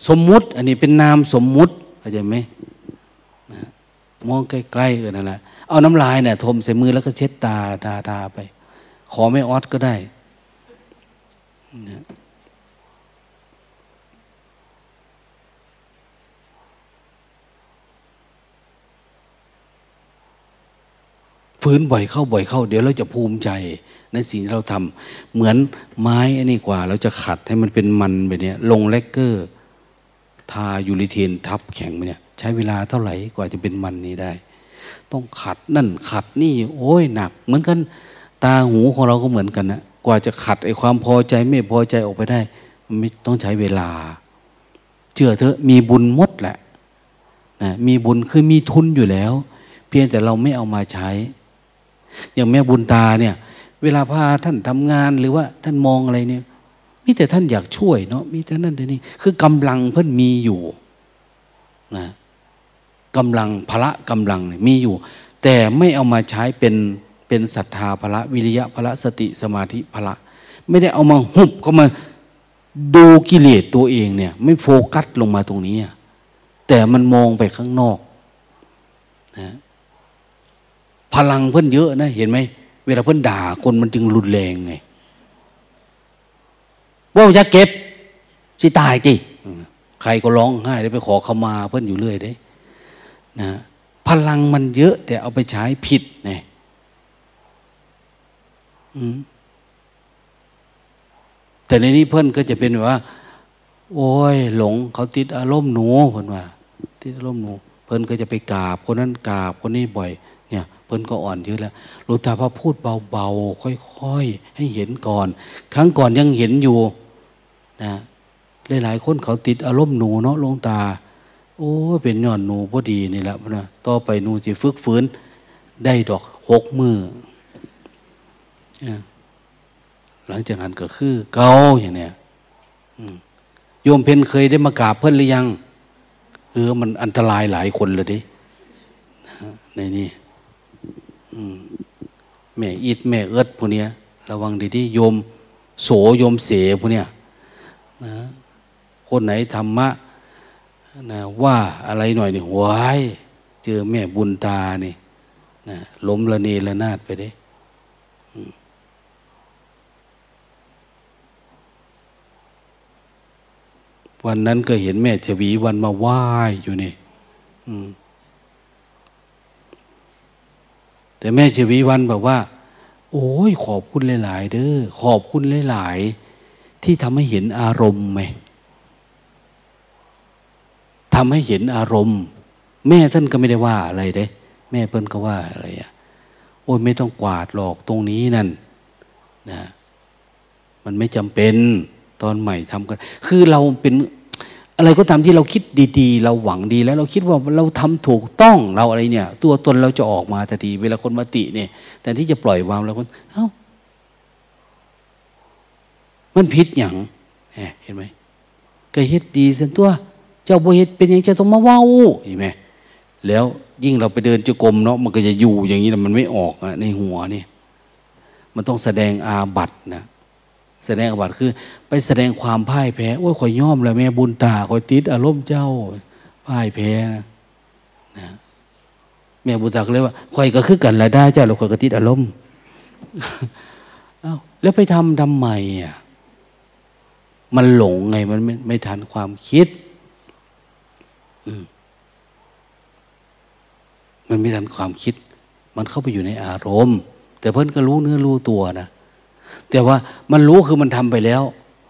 สมมุติ อันนี้เป็นนามสมมุติเข้าใจไหมนะมองใกล้ๆเออนั่นแหละเอาน้ำลายเนี่ยทมใส่มือแล้วก็เช็ดตาตาตาไป ขอไม่ออดก็ได้ นะฟื้นบ่อยเข้าบ่อยเข้า เดี๋ยวเราจะภูมิใจ ในสิ่งที่เราทำเหมือนไม้อันนี้กว่า เราจะขัดให้มันเป็นมันแบบนี้ลงเลกเกอร์ ทายูริเทนทับแข็งไปเนี่ยใช้เวลาเท่าไหร่กว่าจะเป็นมันนี้ได้ ต้องขัดนั่นขัดนี่ โอ้ยหนัก เหมือนกัน ตาหูของเราก็เหมือนกันนะ กว่าจะขัดไอ้ความพอใจไม่พอใจออกไปได้ มันไม่ต้องใช้เวลา เชื่อเถอะมีบุญมดแหละนะมีบุญคือมีทุนอยู่แล้ว เพียงแต่เราไม่เอามาใช้ อย่างแม่บุญตาเนี่ย เวลาพาท่านทำงานหรือว่าท่านมองอะไรเนี่ยมีแต่ท่านอยากช่วยเนาะมีแต่นั่นแต่นี่คือกำลังเพิ่นมีอยู่นะกำลังพละกำลังมีอยู่ แต่ไม่เอามาใช้เป็น เป็นศรัทธาพละวิริยะพละสติสมาธิพละ ไม่ได้เอามาหุบเข้ามาดูกิเลสตัวเองเนี่ย ไม่โฟกัสลงมาตรงนี้ แต่มันมองไปข้างนอกนะพลังเพิ่นเยอะนะ เห็นไหมเวลาเพื่อนด่าคนมันจึงรุนแรงไงว่าจะเก็บสิตายจีใครก็ร้องไห้แล้ไปขอเขามาเพื่อนอยู่เรื่อยเด้นะพลังมันเยอะแต่เอาไปใช้ผิดไง แต่ในนี้เพื่อนก็จะเป็นว่า โอ้ย หลงเขาติดอารมณ์หนูเพื่อนว่า ติดอารมณ์หนู เพื่อนก็จะไปกราบ คนนั้นกราบคนนี้บ่อย เนี่ย เพิ่นก็อ่อนเยอะแล้วหลวงตาพอพูดเบาๆค่อยๆให้เห็นก่อน ครั้งก่อนยังเห็นอยู่ นะหลายๆคนเขาติดอารมณ์หนูเนาะลงตา โอ้เป็นย้อนหนูพอดีนี่แหละนะต่อไปหนูจะฝึกฝืนได้ดอกหกมือ หลังจากนั้นก็คือ เกาอย่างเนี้ยโยมเพนเคยได้มากราบเพื่อนหรือยังเออมันอันตรายหลายคนเลยดิในนี่แม่อิดแม่เอิดพวกเนี้ย ระวังดีๆโยม โสโยมเสพวกเนี้ยนะคนไหนธรรมะนะว่าอะไรหน่อยนี่หวายเจอแม่บุญตานี่นะล้มละเนระนาดไปได้ วันนั้นก็เห็นแม่ชวีวันมาไหว้อยู่นี่แต่แม่ชวีวันบอกว่า โอ้ยขอบคุณหลาย ๆ เด้อขอบคุณหลาย ๆ ที่ทำให้เห็นอารมณ์ไหมทำให้เห็นอารมณ์ แม่ท่านก็ไม่ได้ว่าอะไรเด้ แม่เพิ่นก็ว่าอะไรอะโอ้ยไม่ต้องกวาดหรอกตรงนี้นั่นนะมันไม่จำเป็น ตอนใหม่ทำกัน คือเราเป็นอะไรก็ตามที่เราคิดดีๆ เราหวังดีแล้วเราคิดว่าเราทำถูกต้องเราอะไรเนี่ย ตัวตนเราจะออกมาทันทีเวลาคนมาติเนี่ย แต่ที่จะปล่อยวางแล้วคนเอ้ามันผิดอย่างเห็นไหมก็เฮ็ดดีสันตัว เจ้าบ่เฮ็ดเป็นอย่างเจ้าต้องมาว้าเห็นไหมแล้วยิ่งเราไปเดินจุกรมเนาะมันก็จะอยู่อย่างนี้มันไม่ออกอะในหัวนี่มันต้องแสดงอาบัตนะ แสดงอาบัตคือ ไปแสดงความพ่ายแพ้โอ้ยคอยย่อมแล้วแม่บุญตาคอยติดอารมณ์เจ้าพ่ายแพ้นะนะแม่บุญตาก็เลยว่าคอยก็คือกันละได้เจ้าเราคอยก็ติดอารมณ์อ้าวแล้วไปทำทำไมอะมันหลงไงมันไม่ไม่ทันความคิดมันไม่ทันความคิด มันเข้าไปอยู่ในอารมณ์ แต่เพิ่นก็รู้เนื้อรู้ตัวนะ แต่ว่ามันรู้คือมันทำไปแล้ว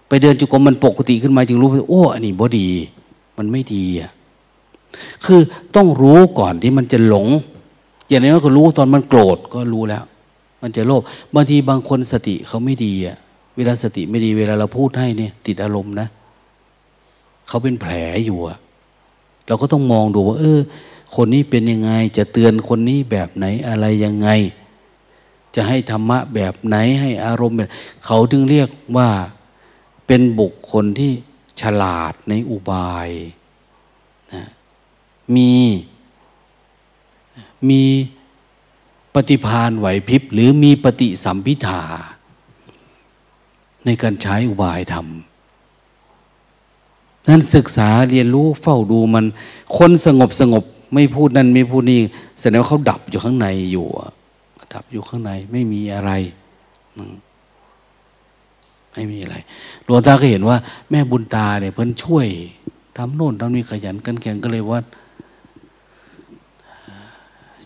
ไปเดินจุกรมมันปกติขึ้นมาจึงรู้ว่าโอ้อันนี้บ่ดี มันไม่ดีอะคือต้องรู้ก่อนที่มันจะหลง อย่างนี้ก็รู้ตอนมันโกรธก็รู้แล้ว มันจะโลภบางทีบางคนสติเขาไม่ดีอะเวลาสติไม่ดีเวลาเราพูดให้เนี่ยติดอารมณ์นะเขาเป็นแผลอยู่อะเราก็ต้องมองดูว่า เออ คนนี้เป็นยังไง จะเตือนคนนี้แบบไหนอะไรยังไง จะให้ธรรมะแบบไหนให้อารมณ์แบบเขาถึงเรียกว่าเป็นบุคคลที่ฉลาดในอุบายนะมีมีปฏิพานไหวพริบหรือมีปฏิสัมพิธาในการใช้อุบายทำนั้นศึกษาเรียนรู้เฝ้าดูมัน คนสงบสงบไม่พูดนั่นไม่พูดนี่แสดงว่าเขาดับอยู่ข้างในอยู่ ดับอยู่ข้างใน ไม่มีอะไรไม่มีอะไรหลวงตาก็เห็นว่า แม่บุญตาเนี่ยเพิ่นช่วยทำโน่นทำนี่ขยันกันแข่งก็เลยว่า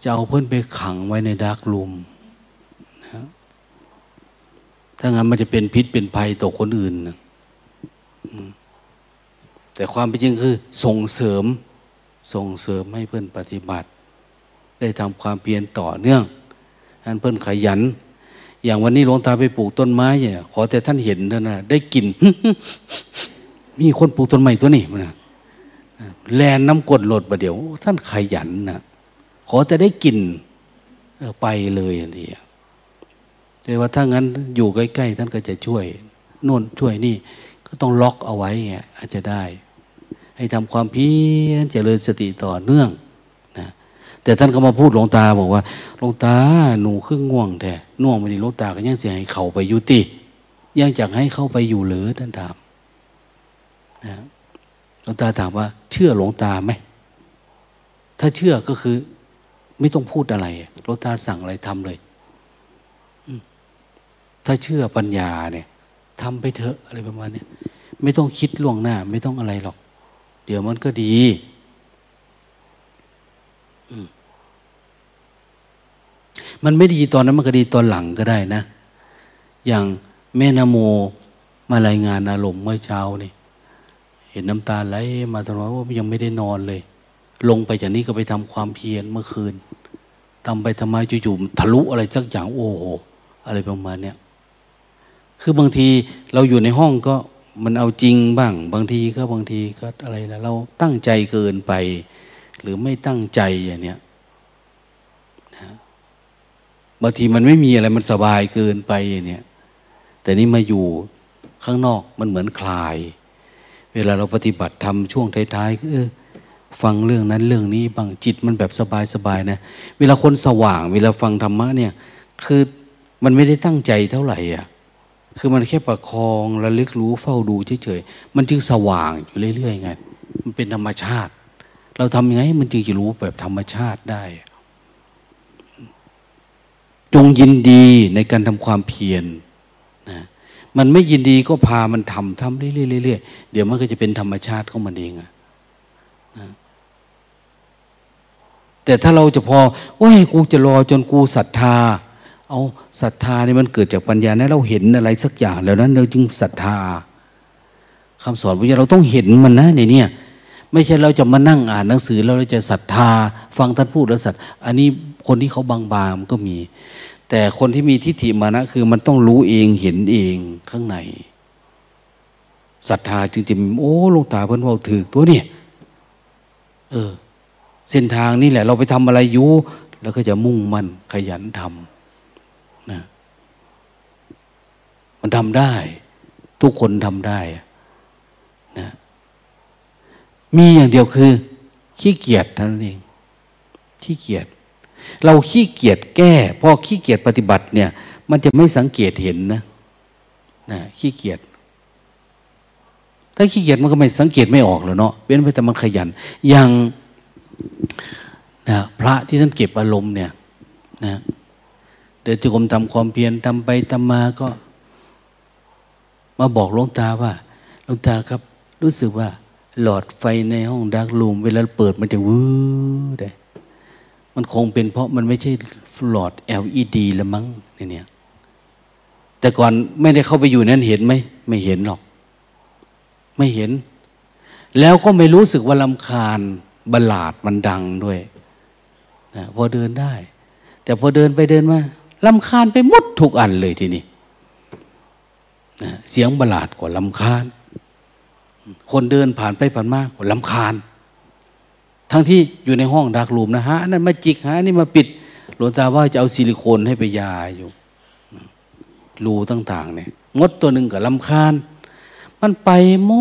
จะเอาเพิ่นไปขังไว้ในดาร์กรูมนะถ้างั้นมันจะเป็นพิษเป็นภัยต่อคนอื่นนะแต่ความเป็นจริงคือส่งเสริมส่งเสริมให้เพื่อนปฏิบัติ ได้ทำความเพียรต่อเนื่อง ท่านเพิ่นขยัน อย่างวันนี้หลวงตาไปปลูกต้นไม้เนี่ย ขอแต่ท่านเห็นเท่านั้นได้กลิ่นมีคนปลูกต้นไม้ตัวนี้มันแลนน้ำกดหลดประเดี๋ยว ท่านขยันนะขอแต่ได้กลิ่นไปเลยอันนี้แต่ว่าถ้างั้นอยู่ใกล้ๆท่านก็จะช่วยโน่นช่วยนี่ ก็ต้องล็อกเอาไว้ไงอาจจะได้ ให้ทำความเพียรเจริญสติต่อเนื่อง แต่ท่านก็มาพูดหลวงตาบอกว่าหลวงตาหนูครึ่งง่วงแต่น่วงไปนี่หลวงตาก็ยังเสียให้เขาไปยุติ ยังจะให้เข้าไปอยู่หรือท่านถามนะหลวงตาถามว่า เชื่อหลวงตาไหมถ้าเชื่อก็คือ ไม่ต้องพูดอะไรหลวงตาสั่งอะไรทำเลยถ้าเชื่อปัญญาเนี่ยทำไปเถอะอะไรประมาณนี้ไม่ต้องคิดล่วงหน้า ไม่ต้องอะไรหรอก เดี๋ยวมันก็ดี มันไม่ดีตอนนั้นมันก็ดีตอนหลังก็ได้นะ อย่างแม่นโมมารายงานอารมณ์เมื่อเช้านี่ เห็นน้ำตาไหลมาตลอดว่ายังไม่ได้นอนเลย ลงไปจากนี้ก็ไปทำความเพียรเมื่อคืนทำไปทำไมจู่ๆทะลุอะไรสักอย่างโอ้โหอะไรประมาณเนี้ยคือบางทีเราอยู่ในห้องก็มันเอาจริงบ้าง บางทีก็บางทีก็อะไรนะเราตั้งใจเกินไป หรือไม่ตั้งใจอย่างเนี้ย บางทีมันไม่มีอะไรมันสบายเกินไปเนี้ยแต่นี่มาอยู่ข้างนอกมันเหมือนคลาย เวลาเราปฏิบัติทำช่วงท้ายๆก็เออฟังเรื่องนั้นเรื่องนี้บางจิตมันแบบสบายๆนะ เวลาคนสว่าง เวลาฟังธรรมะเนี่ย คือมันไม่ได้ตั้งใจเท่าไหร่อะคือมันแค่ประคองระลึกรู้เฝ้าดูเฉยๆมันจึงสว่างอยู่เรื่อยๆไงมันเป็นธรรมชาติ เราทำยังไงมันจึงจะรู้แบบธรรมชาติได้ จงยินดีในการทำความเพียรนะมันไม่ยินดีก็พามันทำทำเรื่อยๆเดี๋ยวมันก็จะเป็นธรรมชาติของมันเองอะนะแต่ถ้าเราจะพอว่ากูจะรอจนกูศรัทธา เอาศรัทธานี่มันเกิดจากปัญญานะเราเห็นอะไรสักอย่างแล้วนั้นเราจึงศรัทธาคำสอนพระเราต้องเห็นมันนะในเนี่ยไม่ใช่เราจะมานั่งอ่านหนังสือแล้วเราจะศรัทธา ฟังท่านพูดแล้วศรัทธาอันนี้ คนที่เขาบางๆมันก็มี แต่คนที่มีทิฏฐิมานะ คือมันต้องรู้เองเห็นเองข้างในศรัทธาจริงๆโอ้ลงตาเพิ่นว่าถือตัวเนี่ยเออ เส้นทางนี่แหละ เราไปทำอะไรอยู่แล้วก็จะมุ่งมั่นขยันทำนะมันทำได้ ทุกคนทำได้นะมีอย่างเดียวคือ ขี้เกียจเท่านั้นเองขี้เกียจ เราขี้เกียจแก้พอขี้เกียจปฏิบัติเนี่ย มันจะไม่สังเกตเห็นนะนะขี้เกียจถ้าขี้เกียจมันก็ไม่สังเกตไม่ออกเลยเนาะเว้นไว้แต่มันขยัน อย่างนะพระที่ท่านเก็บอารมณ์เนี่ยนะเดินจงกรมทำความเพียรทำไปทำมาก็ มาบอกหลวงตาว่าหลวงตาครับ รู้สึกว่า หลอดไฟในห้องดักลูมเวลาเปิดมันจะวื้อได้ มันคงเป็นเพราะมันไม่ใช่หลอด LED ละมั้งเนี่ยแต่ก่อนไม่ได้เข้าไปอยู่นั้นเห็นไหมไม่เห็นหรอก ไม่เห็น แล้วก็ไม่รู้สึกว่าลำคาญบลาดมันดังด้วยนะพอเดินได้ แต่พอเดินไปเดินมาลำคาญไปหมดทุกอันเลยทีนี้เสียงประหลาดกว่าลำคาญ คนเดินผ่านไปผ่านมากกว่าลำคาญ ทั้งที่อยู่ในห้องดักลูมนะฮะนั่นมาจิกฮะนี่มาปิด หลวงตาว่าจะเอาซิลิโคนให้ไปยาอยู่รูต่างๆเนี่ยมดตัวหนึ่งกับลำคาญ มันไปหม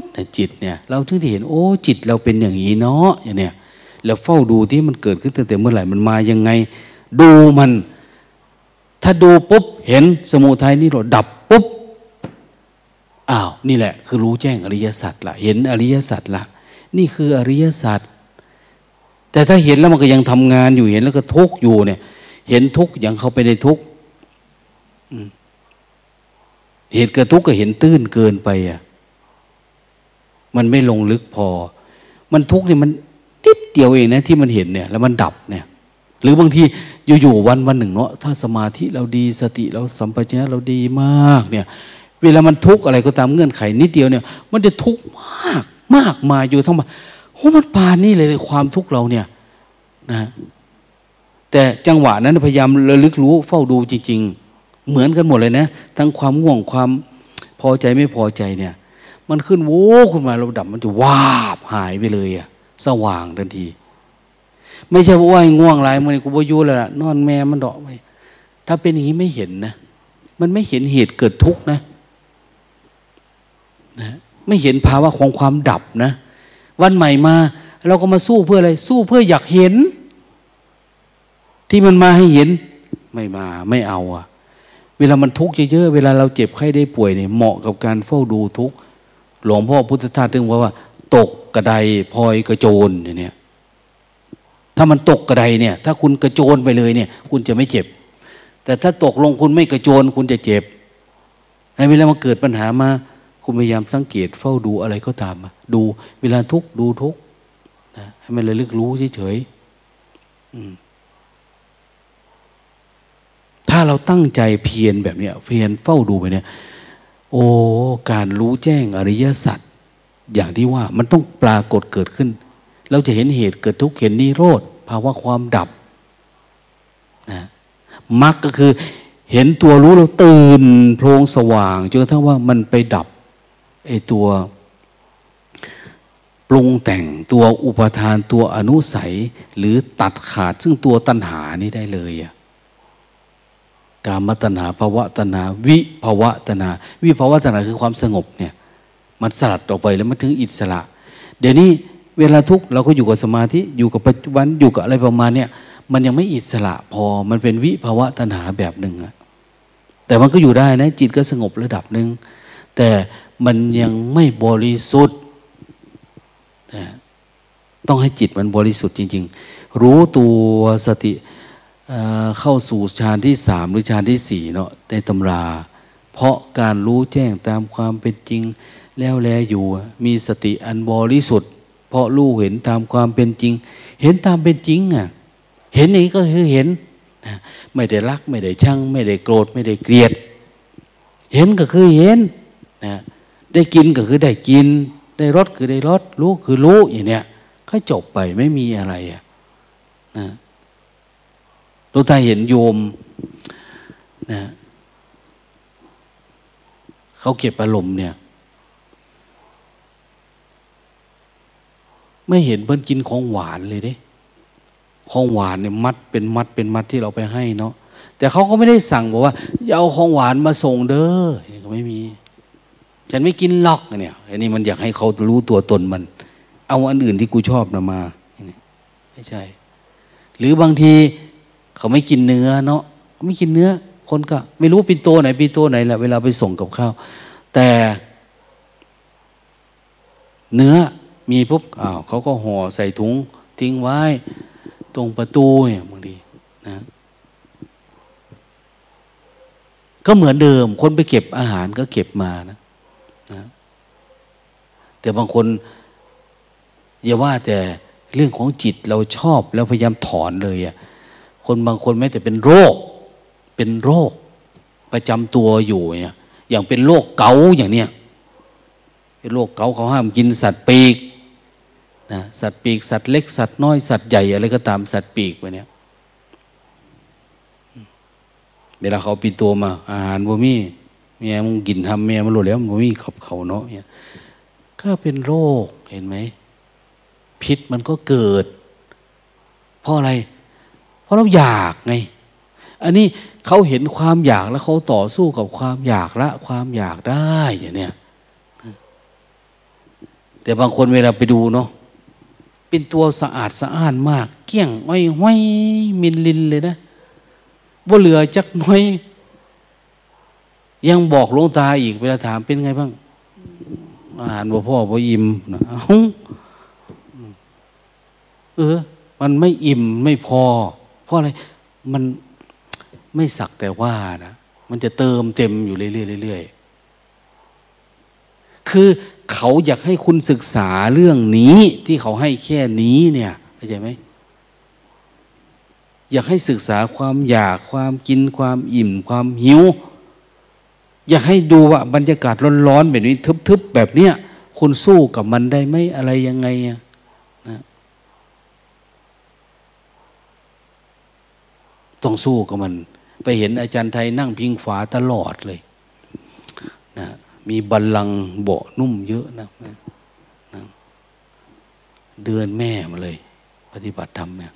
ดนจิตเนี่ย เราถึงที่เห็นโอ้จิตเราเป็นอย่างนี้เนาะอย่างเนี้ยแล้วเฝ้าดูที่มันเกิดขึ้นตั้งแต่เมื่อไหร่มันมายังไง ดูมัน ถ้าดูปุ๊บเห็นสมุทัยนี่เราดับปุ๊บอ้าวนี่แหละ คือรู้แจ้งอริยสัจละเห็นอริยสัจละ นี่คืออริยสัจแต่ถ้าเห็นแล้วมันก็ยังทำงานอยู่เห็นแล้วก็ทุกอยู่เนี่ย เห็นทุกอย่างเข้าไปในทุกเหตุเกิดทุกก็เห็นตื้นเกินไปอะ มันไม่ลงลึกพอ มันทุกเนี่ยมันนิดเดียวเองนะที่มันเห็นเนี่ย แล้วมันดับเนี่ย หรือบางทีอยู่ๆวันวันหนึ่งเนาะถ้าสมาธิเราดีสติเราสัมปชัญญะเราดีมาก เนี่ย เวลามันทุกข์อะไรก็ตามเงื่อนไขนิดเดียวเนี่ย มันจะทุกข์มาก มากมายอยู่ทั้งหมดโอ้มันปานนี่เลยความทุกข์เราเนี่ยนะแต่จังหวะนั้นพยายามระลึกรู้เฝ้าดูจริง ๆ เหมือนกันหมดเลยนะ ทั้งความง่วงความพอใจไม่พอใจเนี่ย มันขึ้นโว้ขึ้นมาเราดับมันจะวาบหายไปเลยอะสว่างทันที ไม่ใช่ว่าง่วงไรมันกูบอยู่แล้วนอนแม่มันดอกไปถ้าเป็นอย่างนี้ไม่เห็นนะ มันไม่เห็นเหตุเกิดทุกข์นะ นะ ไม่เห็นภาวะของความดับนะ วันใหม่มา เราก็มาสู้เพื่ออะไร สู้เพื่ออยากเห็น ที่มันมาให้เห็น ไม่มาไม่เอาอะเวลามันทุกข์เยอะๆเวลาเราเจ็บไข้ได้ป่วยเนี่ยเหมาะกับการเฝ้าดูทุกข์หลวงพ่อพุทธทาสถึงว่าว่า ตกกระไดพลอยกระโจนเนี่ยถ้ามันตกกระไดเนี่ย ถ้าคุณกระโจนไปเลยเนี่ย คุณจะไม่เจ็บ แต่ถ้าตกลงคุณไม่กระโจนคุณจะเจ็บในเวลามาเกิดปัญหามา คุณพยายามสังเกตเฝ้าดูอะไรก็ตามมาดูเวลาทุกดูทุกนะให้มันระลึกรู้เฉยๆถ้าเราตั้งใจเพียรแบบเนี้ย เพียรเฝ้าดูไปเนี่ย โอ้การรู้แจ้งอริยสัจอย่างที่ว่ามันต้องปรากฏเกิดขึ้น เราจะเห็นเหตุเกิดทุกข์เห็นนิโรธภาวะความดับนะมรรคก็คือเห็นตัวรู้เราตื่นโพลงสว่างจนกระทั่งว่ามันไปดับ ไอตัวปรุงแต่งตัวอุปทานตัวอนุสัย หรือตัดขาดซึ่งตัวตัณหานี้ได้เลยอะกามตัณหาภาวะตัณหาวิภาวะตัณหาวิภาวะตัณหาคือความสงบเนี่ย มันสลัดออกไปแล้วมันถึงอิสระ เดี๋ยวนี้เวลาทุกเราก็อยู่กับสมาธิอยู่กับปัจจุบันอยู่กับอะไรประมาณเนี่ยมันยังไม่อิสระพอมันเป็นวิภาวะตัณหาแบบหนึ่งอะแต่มันก็อยู่ได้นะจิตก็สงบระดับหนึ่งแต่ มันยังไม่บริสุทธิ์ต้องให้จิตมันบริสุทธิ์จริง ๆ รู้ตัวสติเข้าสู่ฌานที่สามหรือฌานที่สี่เนาะในตำรา เพราะการรู้แจ้งตามความเป็นจริง แล้วแลอยู่มีสติอันบริสุทธิ์เพราะรู้เห็นตามความเป็นจริง เห็นตามเป็นจริงอะเห็นนี้ก็คือเห็นไม่ได้รัก ไม่ได้ชัง ไม่ได้โกรธ ไม่ได้เกลียด เห็นก็คือเห็นนะ ได้กินก็คือได้กิน ได้รสคือได้รสรู้คือรู้อย่างเนี้ยก็จบไปไม่มีอะไรอะนะลูกตาเห็นโยมนะเขาเก็บอารมณ์เนี่ย ไม่เห็นเพิ่นกินของหวานเลยเด้ของหวานเนี่ยมัดเป็นมัดเป็นมัดที่เราไปให้เนาะแต่เขาก็ไม่ได้สั่งบอกว่าอย่าเอาของหวานมาส่งเด้อไม่มี ฉันไม่กินล็อกเนี่ยอันนี้มันอยากให้เขารู้ตัวตนมัน เอาอันอื่นที่กูชอบนะมาไม่ใช่ หรือบางทีเขาไม่กินเนื้อเนาะไม่กินเนื้อ คนก็ ไม่รู้ปินโตไหนปินโตไหนแหละเวลาไปส่งกับข้าว แต่เนื้อมีปุ๊บอ้าวเขาก็ห่อใส่ถุง ทิ้งไว้ ตรงประตูเนี่ยบางทีนะก็เหมือนเดิม คนไปเก็บอาหารก็เก็บมานะ แต่บางคนอย่าว่าแต่เรื่องของจิตเราชอบแล้วพยายามถอนเลยอะคนบางคนแม้แต่เป็นโรค เป็นโรค ประจำตัวอยู่เนี่ยอย่างเป็นโรคเกาอย่างเนี้ยเป็นโรคเกาเขาห้ามกินสัตว์ปีกนะสัตว์ปีก สัตว์เล็กสัตว์น้อยสัตว์ใหญ่อะไรก็ตามสัตว์ปีกไปเนี่ยเวลาเขาปีตัวมา อาหารบ่มีเมียมึงกินทำเมียมันรู้แล้วบ่มีขับเขาเนาะเนี่ย ก็เป็นโรคเห็นไหมพิษมันก็เกิด เพราะอะไร เพราะเราอยากไง อันนี้เขาเห็นความอยากแล้วเขาต่อสู้กับความอยากละ ความอยากได้อย่างเนี้ยแต่บางคนเวลาไปดูเนาะเป็นตัวสะอาดสะอ้านมาก เกี้ยงไว้ไว้อยมินลินเลยนะว่าเหลือจักน้อย ยังบอกลงตาอีกเวลาถามเป็นไงบ้าง อาหารบ่พ่อบ่อิ่มนะเอ้าเออ มันไม่อิ่มไม่พอ เพราะอะไร มันไม่สักแต่ว่านะมันจะเติมเต็มอยู่เรื่อยๆคือเขาอยากให้คุณศึกษาเรื่องนี้ ที่เขาให้แค่นี้เนี่ยเข้าใจไหมอยากให้ศึกษาความอยากความกินความอิ่ม ความหิว อยากให้ดูว่าบรรยากาศร้อนๆแบบนี้ ทึบๆแบบเนี้ยคุณสู้กับมันได้ไหมอะไรยังไงอะนะต้องสู้กับมัน ไปเห็นอาจารย์ไทยนั่งพิงฝาตลอดเลยนะมีบัลลังเบานุ่มเยอะนะนะเดินแม่มาเลย ปฏิบัติธรรมเนี่ย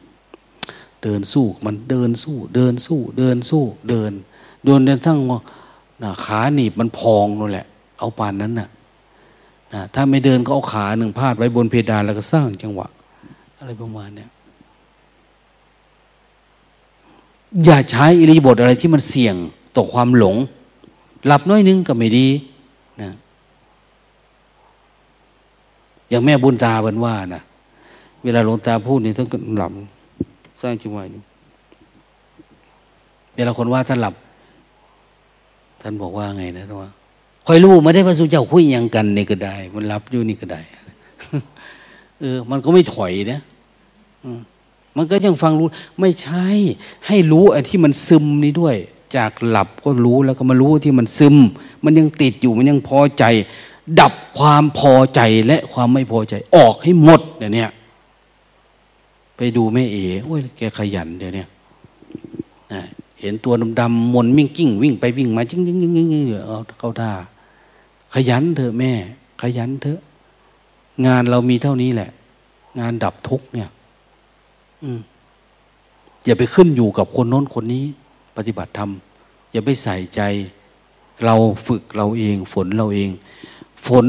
เดินสู้มันเดินสู้ เดินสู้ เดินสู้ เดินโดนจนทั้ง ขาหนีบมันพองนั่นแหละ เอาปานนั้นน่ะนะถ้าไม่เดินก็เอาขาหนึ่งพาดไว้บนเพดานแล้วก็สร้างจังหวะ อะไรประมาณเนี้ยอย่าใช้อิริบทอะไรที่มันเสี่ยงต่อความหลง หลับน้อยนึงก็ไม่ดีนะอย่างแม่บุญตาเป็นว่านะเวลาหลวงตาพูดนี่ต้องหลับสร้างจิตไว้เวลาคนว่าท่านหลับ ท่านบอกว่าไงนะว่าคอยรู้มาได้พระสุเจ้าคุยยังกันนี่ก็ได้ มันรับอยู่นี่ก็ได้เออ มันก็ไม่ถอยนะมันก็ยังฟังรู้ ไม่ใช่ ให้รู้ไอ้ที่มันซึมนี้ด้วย จากหลับก็รู้แล้วก็มารู้ที่มันซึม มันยังติดอยู่มันยังพอใจ ดับความพอใจและความไม่พอใจ ออกให้หมดเนี่ยไปดูแม่เอ๋โอ้ยแกขยันเดี๋ยวนี้ เห็นตัวดำๆมนมิ่งกิ้ง วิ่งไปวิ่งมาจิ้งจิ้งจิ้งจิ้งเอาเข้าท่าขยันเถอะแม่ ขยันเถอะ งานเรามีเท่านี้แหละ งานดับทุกเนี่ย อืมอย่าไปขึ้นอยู่กับคนโน้นคนนี้ ปฏิบัติธรรมอย่าไปใส่ใจ เราฝึกเราเอง ฝนเราเอง ฝน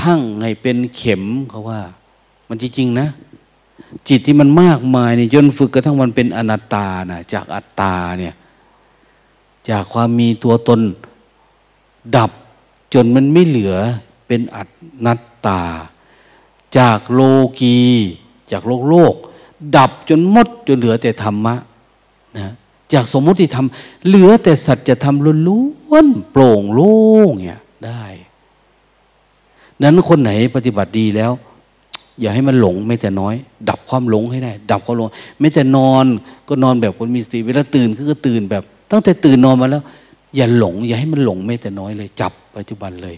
ทั้งให้เป็นเข็มเขาว่า มันจริงๆนะ จิตที่มันมากมายเนี่ยจนฝึกกระทั่งมันเป็นอนัตตานะจากอัตตาเนี่ยจากความมีตัวตนดับจนมันไม่เหลือเป็นอัตนัตตา จากโลกี จากโลกโลก ดับจนหมดจนเหลือแต่ธรรมะนะจากสมมติธรรม เหลือแต่สัจธรรมล้วนโปร่งโล่งเนี่ยได้ นั้นคนไหนปฏิบัติดีแล้ว อย่าให้มันหลงไม่แต่น้อย ดับความหลงให้ได้ ดับความหลงไม่แต่นอนก็นอนแบบคนมีสติเวลาตื่นก็ตื่นแบบ ตั้งแต่ตื่นนอนมาแล้ว อย่าหลง อย่าให้มันหลงไม่แต่น้อยเลย จับปัจจุบันเลย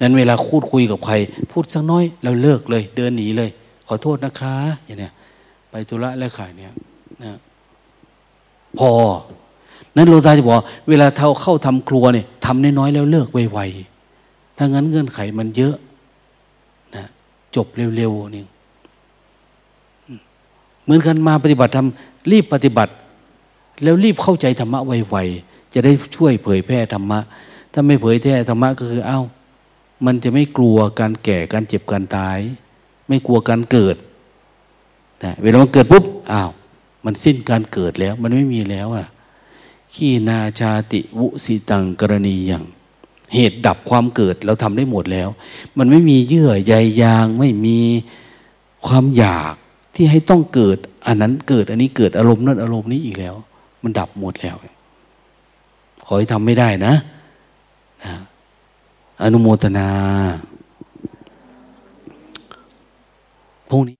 นั้นเวลาพูดคุยกับใคร พูดสักน้อยเราเลิกเลย เดินหนีเลย ขอโทษนะคะอย่างเนี้ยไปธุระแล้วขายเนี่ยนะพอ นั้นโลตาจะบอกเวลาเท่าเข้าทำครัวเนี่ยทำน้อยๆแล้วเลิกไวๆถ้างั้นเงื่อนไขมันเยอะ จบเร็วๆนี่เหมือนกันมาปฏิบัติทำรีบปฏิบัติ แล้วรีบเข้าใจธรรมะไวๆจะได้ช่วยเผยแพร่ธรรมะ ถ้าไม่เผยแพร่ธรรมะก็คือเอา้า มันจะไม่กลัวการแก่การเจ็บการตาย ไม่กลัวการเกิดนะเวลามันเกิดปุ๊บอ้าวมันสิ้นการเกิดแล้ว มันไม่มีแล้วอะขี้นาชาติวุสิตังกรณีอย่าง เหตุดับความเกิดเราทำได้หมดแล้ว มันไม่มีเยื่อใยยางไม่มีความอยากที่ให้ต้องเกิด อันนั้นเกิดอันนี้เกิดอารมณ์นั้นอารมณ์นี้อีกแล้ว มันดับหมดแล้ว ขอให้ทำไม่ได้นะนะอนุโมทนาพรุ่งนี้